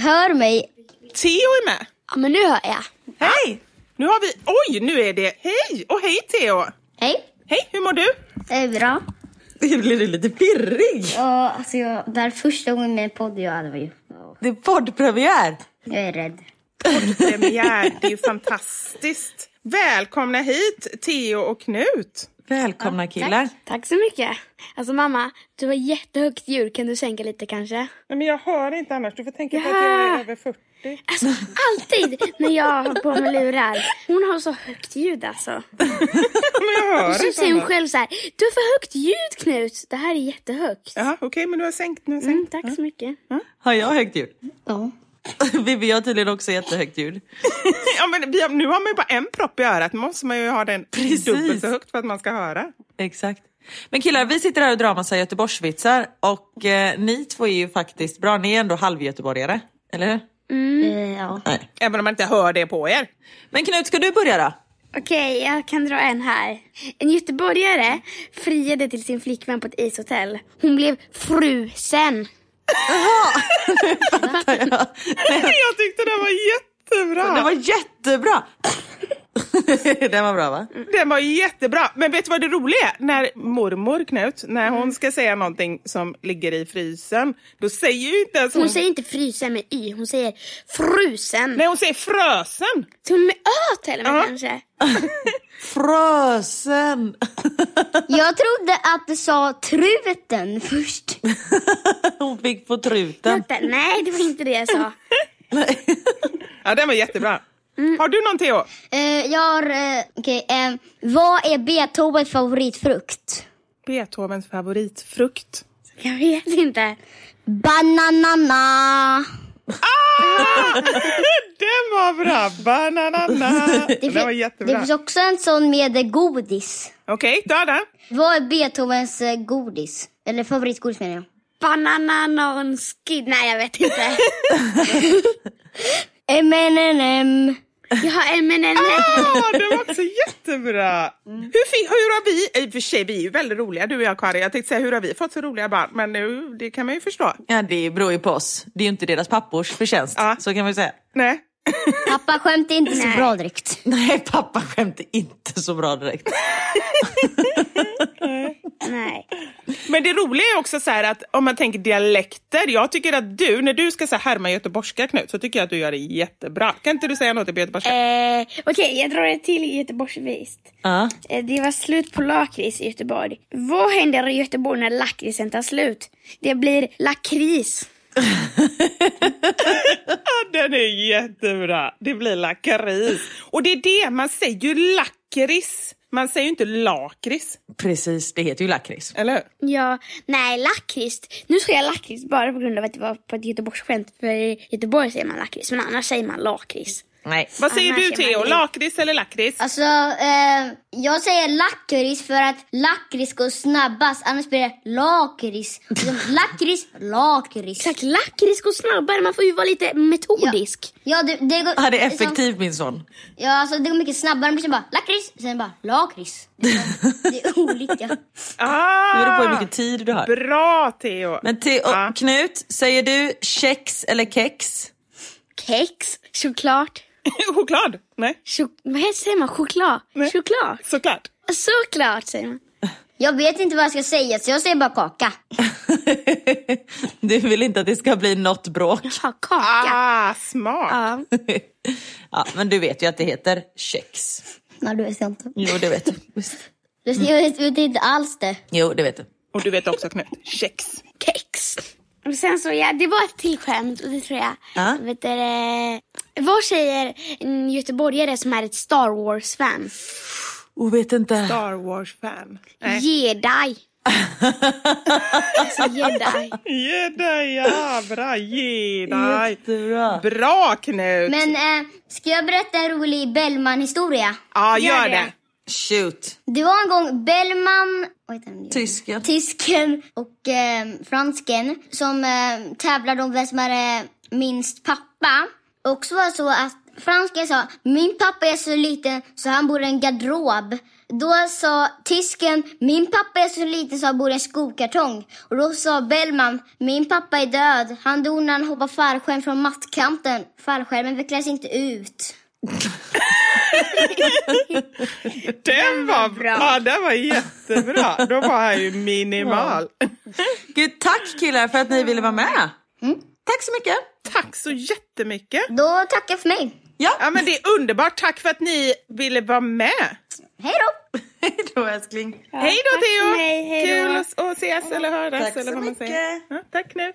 [SPEAKER 7] Hör mig.
[SPEAKER 4] Theo är med.
[SPEAKER 7] Ja, men nu hör jag.
[SPEAKER 4] Hej! Nu har vi, oj nu är det, hej! Och hej Theo!
[SPEAKER 7] Hej.
[SPEAKER 4] Hej, hur mår du?
[SPEAKER 7] Det är bra.
[SPEAKER 5] Blir du lite pirrig?
[SPEAKER 7] Ja, alltså jag, det här är första gången med podd. Ja, det var ju... ja,
[SPEAKER 5] Det är poddpremiär.
[SPEAKER 7] Jag är rädd.
[SPEAKER 4] Premiär, det är ju fantastiskt. Välkomna hit Theo och Knut.
[SPEAKER 5] Välkomna killar.
[SPEAKER 8] Tack så mycket. Alltså mamma, du har jättehögt ljud. Kan du sänka lite kanske?
[SPEAKER 4] Nej, men jag hör inte annars, du får tänka på att
[SPEAKER 8] Ja.
[SPEAKER 4] jag är över 40.
[SPEAKER 8] Alltså alltid när jag har på mig lurar. Hon har så högt ljud alltså.
[SPEAKER 4] Men jag hör
[SPEAKER 8] Och så
[SPEAKER 4] inte
[SPEAKER 8] säger hon själv så här. Du har för högt ljud Knut. Det här är jättehögt.
[SPEAKER 4] Jaha, okej, men du har sänkt. Nu har
[SPEAKER 8] Mm,
[SPEAKER 4] sänkt.
[SPEAKER 8] tack så mycket.
[SPEAKER 5] Har jag högt ljud?
[SPEAKER 7] Ja. [laughs]
[SPEAKER 5] Vivi har tydligen också jättehögt ljud. [laughs]
[SPEAKER 4] Ja, men vi har, nu har man ju bara en propp i örat, nu måste man ju ha den
[SPEAKER 5] Precis.
[SPEAKER 4] dubbelt så högt för att man ska höra.
[SPEAKER 5] Exakt. Men killar, vi sitter här och drar massa Göteborgsvitsar och eh, ni två är ju faktiskt bra. Ni är ändå halvgöteborgare, eller hur?
[SPEAKER 7] Eh, ja.
[SPEAKER 5] Nej.
[SPEAKER 4] Även om man inte hör det på er.
[SPEAKER 5] Men Knut, ska du börja då?
[SPEAKER 8] Okej, jag kan dra en här. En göteborgare friade till sin flickvän på ett ishotell. Hon blev frusen. [laughs] [laughs]
[SPEAKER 4] jag tyckte det var jättebra.
[SPEAKER 5] Det var jättebra! [laughs] Den var bra va?
[SPEAKER 4] Den var jättebra. Men vet du vad det roliga är? När mormor Knut, när hon ska säga någonting som ligger i frysen, då säger ju inte ens hon...
[SPEAKER 8] Hon säger inte frysen med y, hon säger frusen.
[SPEAKER 4] Nej, hon säger frösen.
[SPEAKER 8] Så hon med ö till och med kanske. [laughs]
[SPEAKER 5] Frösen! [laughs]
[SPEAKER 7] Jag trodde att du sa truten först.
[SPEAKER 5] Hon fick på truten.
[SPEAKER 8] Nej det var inte det jag sa.
[SPEAKER 4] Ja, den var jättebra. Har du någon Theo?
[SPEAKER 7] Eh, jag har... Eh, okej, eh, vad är Beethovens favoritfrukt?
[SPEAKER 4] Beethovens favoritfrukt.
[SPEAKER 8] Jag vet inte.
[SPEAKER 7] Bananana. [laughs]
[SPEAKER 4] Den var bra! Bananana. Den
[SPEAKER 7] fin-
[SPEAKER 4] var
[SPEAKER 7] det
[SPEAKER 4] jättebra.
[SPEAKER 7] finns också en sån med godis.
[SPEAKER 4] Okej, ta den.
[SPEAKER 7] Vad är Beethovens eh, godis? Eller favoritgodis menar jag.
[SPEAKER 8] Banananonski. Nej, jag vet inte. [laughs]
[SPEAKER 7] M&M.
[SPEAKER 8] Jag har M&M.
[SPEAKER 4] Ah, det var också jättebra! Hur, fi- hur har vi, i och för sig vi är ju väldigt roliga du och jag Karin, jag tänkte säga hur har vi fått så roliga barn, men nu, det kan man ju förstå.
[SPEAKER 5] Ja, det beror ju på oss. Det är ju inte deras pappors förtjänst.
[SPEAKER 4] Ja.
[SPEAKER 5] Så kan man ju säga.
[SPEAKER 4] Nej.
[SPEAKER 7] Pappa skämt är inte så bra direkt.
[SPEAKER 5] Nej, pappa skämt är inte så bra direkt.
[SPEAKER 4] Men det roliga är också så att om man tänker dialekter, jag tycker att du, när du ska så här härma göteborgska Knut, så tycker jag att du gör det jättebra. Kan inte du säga något på göteborgska?
[SPEAKER 8] Eh, Okej, jag drar det till Göteborgsvist.
[SPEAKER 5] Ja.
[SPEAKER 8] Eh, Det var slut på lakrits i Göteborg. Vad händer i Göteborg när lakritsen tar slut? Det blir lakris. [laughs]
[SPEAKER 4] Den är jättebra. Det blir lakrits. Och det är det, man säger ju lakrits. Man säger ju inte lakrits,
[SPEAKER 5] Precis, det heter ju lakrits.
[SPEAKER 4] eller hur?
[SPEAKER 8] Ja, nej lakrits. Nu ska jag lakrits bara på grund av att det var på ett Göteborgsskämt. För i Göteborg säger man lakrits, men annars säger man lakrits.
[SPEAKER 5] Nej.
[SPEAKER 4] Vad säger
[SPEAKER 8] Annars
[SPEAKER 4] du Theo? Lakrits eller lakrits?
[SPEAKER 7] Alltså, eh, jag säger lakrits för att lakrits går snabbast. Annars blir det lakrits. Liksom, [laughs] Lakrits, lakrits.
[SPEAKER 8] Exakt, lakrits går snabbare. Man får ju vara lite metodisk.
[SPEAKER 7] Ja, det, det går...
[SPEAKER 5] Ja, det är
[SPEAKER 7] liksom-
[SPEAKER 5] effektivt min son.
[SPEAKER 7] Ja, alltså det går mycket snabbare. Man bara lakrits, sen bara lakrits. Det är- Det [laughs] är olika.
[SPEAKER 4] Ah,
[SPEAKER 5] Det beror på hur mycket tid du har.
[SPEAKER 4] Bra Theo!
[SPEAKER 5] Men och
[SPEAKER 4] Ja.
[SPEAKER 5] Knut, säger du kex eller kex?
[SPEAKER 8] Kex, choklad. [laughs]
[SPEAKER 4] Choklad? Nej,
[SPEAKER 8] Chok- vad heter, säger man? Choklad?
[SPEAKER 4] Nej.
[SPEAKER 8] Choklad?
[SPEAKER 4] såklart.
[SPEAKER 8] Såklart säger man.
[SPEAKER 7] Jag vet inte vad jag ska säga, så jag säger bara kaka. [laughs]
[SPEAKER 5] Du vill inte att det ska bli något bråk.
[SPEAKER 8] Ja, kaka.
[SPEAKER 4] Ah, smart.
[SPEAKER 8] Ja. [laughs]
[SPEAKER 5] Ja, men du vet ju att det heter kex.
[SPEAKER 7] Nej, det vet jag inte.
[SPEAKER 5] Jo, det vet du. Visst.
[SPEAKER 7] Jag vet, vet inte alls det.
[SPEAKER 5] Jo, det vet du.
[SPEAKER 4] Och du vet också Knut, kex.
[SPEAKER 8] Kex. Och sen så, ja, det var ett till skämt och det tror jag.
[SPEAKER 5] Ja.
[SPEAKER 8] Vet du, vad säger en göteborgare som är ett Star Wars-fan?
[SPEAKER 5] Och vet inte.
[SPEAKER 4] Star Wars-fan.
[SPEAKER 8] Jedi. [laughs] alltså jedi.
[SPEAKER 4] Ge dig, ja bra, ge dig.
[SPEAKER 5] Jättebra.
[SPEAKER 4] Bra Knut!
[SPEAKER 7] Men eh, ska jag berätta en rolig Bellman-historia?
[SPEAKER 4] Ja,
[SPEAKER 8] Gör
[SPEAKER 4] gör
[SPEAKER 8] det.
[SPEAKER 4] det.
[SPEAKER 5] Shoot.
[SPEAKER 7] Det var en gång Bellman?
[SPEAKER 5] Tysken.
[SPEAKER 7] tysken och eh, fransken som eh, tävlade om vem som hade minst pappa. Och så var så att fransken sa, min pappa är så liten så han bor i en garderob. Då sa tysken, min pappa är så liten så han bor i en skokartong. Och då sa Bellman, min pappa är död. Han dog när han hoppade fallskärm från mattkanten. Fallskärmen vecklades inte ut. [laughs]
[SPEAKER 4] Den var bra. Ja, den var jättebra. Då var han ju minimal.
[SPEAKER 5] Gud, tack killar för att ni ville vara med. Tack så mycket.
[SPEAKER 4] Tack så jättemycket.
[SPEAKER 7] Då tackar jag för mig.
[SPEAKER 5] Ja,
[SPEAKER 4] Ja, men det är underbart. Tack för att ni ville vara med.
[SPEAKER 7] Hej då!
[SPEAKER 5] hej då älskling.
[SPEAKER 4] hej då Theo!
[SPEAKER 8] mig, hej då.
[SPEAKER 4] Kul att, att ses eller höras.
[SPEAKER 5] Tack
[SPEAKER 4] eller
[SPEAKER 5] så
[SPEAKER 4] vad man
[SPEAKER 5] mycket.
[SPEAKER 4] säger. Ja, tack Knut.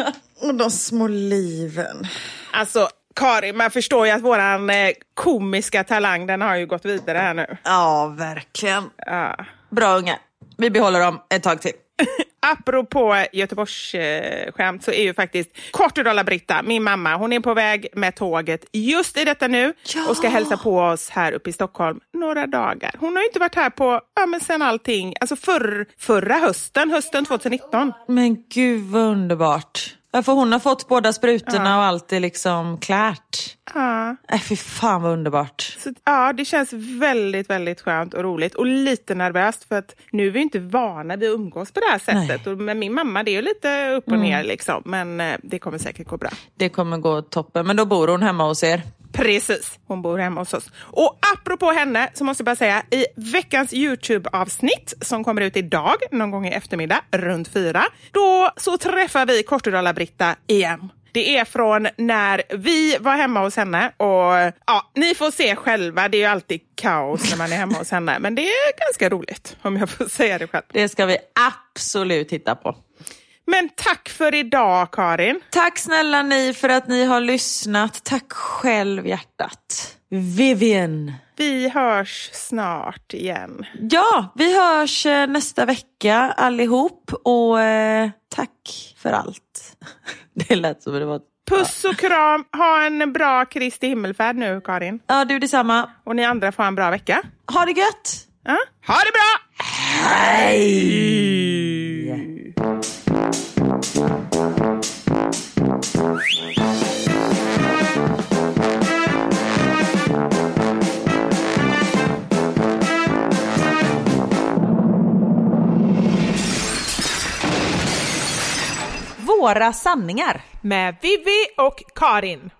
[SPEAKER 4] [laughs]
[SPEAKER 5] Och de små liven.
[SPEAKER 4] Alltså, Karin, man förstår ju att våran eh, komiska talang, den har ju gått vidare här nu.
[SPEAKER 5] Ja, verkligen.
[SPEAKER 4] Ja.
[SPEAKER 5] Bra unga. Vi behåller dem ett tag till. [laughs]
[SPEAKER 4] Apropå Göteborgsskämt så är ju faktiskt Kortedala-Britta, min mamma, hon är på väg med tåget just i detta nu
[SPEAKER 5] Ja.
[SPEAKER 4] och ska hälsa på oss här uppe i Stockholm några dagar. Hon har ju inte varit här på, ja men sen allting, alltså förr, förra hösten, hösten 2019.
[SPEAKER 5] Men gud vad underbart. Ja, för hon har fått båda sprutorna och allt är liksom klart.
[SPEAKER 4] Ja.
[SPEAKER 5] Äh, fy fan vad underbart.
[SPEAKER 4] Så, ja, det känns väldigt, väldigt skönt och roligt och lite nervöst för att nu är vi inte vana vid att umgås på det här sättet. Och med min mamma, det är ju lite upp och ner liksom, men eh, det kommer säkert gå bra.
[SPEAKER 5] Det kommer gå toppen. Men då bor hon hemma hos er.
[SPEAKER 4] Precis, hon bor hemma hos oss. Och apropå henne så måste jag bara säga, i veckans Youtube-avsnitt som kommer ut idag, någon gång i eftermiddag, runt fyra, då så träffar vi Kortedala-Britta igen. Det är från när vi var hemma hos henne och ja, ni får se själva, det är ju alltid kaos när man är hemma hos henne, men det är ganska roligt om jag får säga det själv.
[SPEAKER 5] Det ska vi absolut titta på.
[SPEAKER 4] Men tack för idag Karin.
[SPEAKER 5] Tack snälla ni för att ni har lyssnat. Tack själv hjärtat. Vivian.
[SPEAKER 4] Vi hörs snart igen.
[SPEAKER 5] Ja, vi hörs eh, nästa vecka allihop och eh, tack för allt. [laughs] Det lät som det var...
[SPEAKER 4] Puss och kram, ha en bra Kristi himmelfärd nu Karin.
[SPEAKER 5] Ja, du detsamma.
[SPEAKER 4] Och ni andra får en bra vecka.
[SPEAKER 5] Ha det gött!
[SPEAKER 4] Ja? Ha det bra!
[SPEAKER 5] Hej!
[SPEAKER 9] Några sanningar.
[SPEAKER 4] Med Vivi och Karin.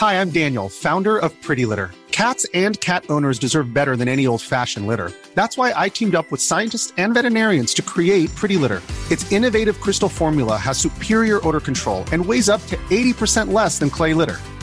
[SPEAKER 10] Hi, I'm Daniel, founder of Pretty Litter. Cats and cat owners deserve better than any old-fashioned litter. That's why I teamed up with scientists and veterinarians to create Pretty Litter. Its innovative crystal formula has superior odor control and weighs up to 80% less than clay litter.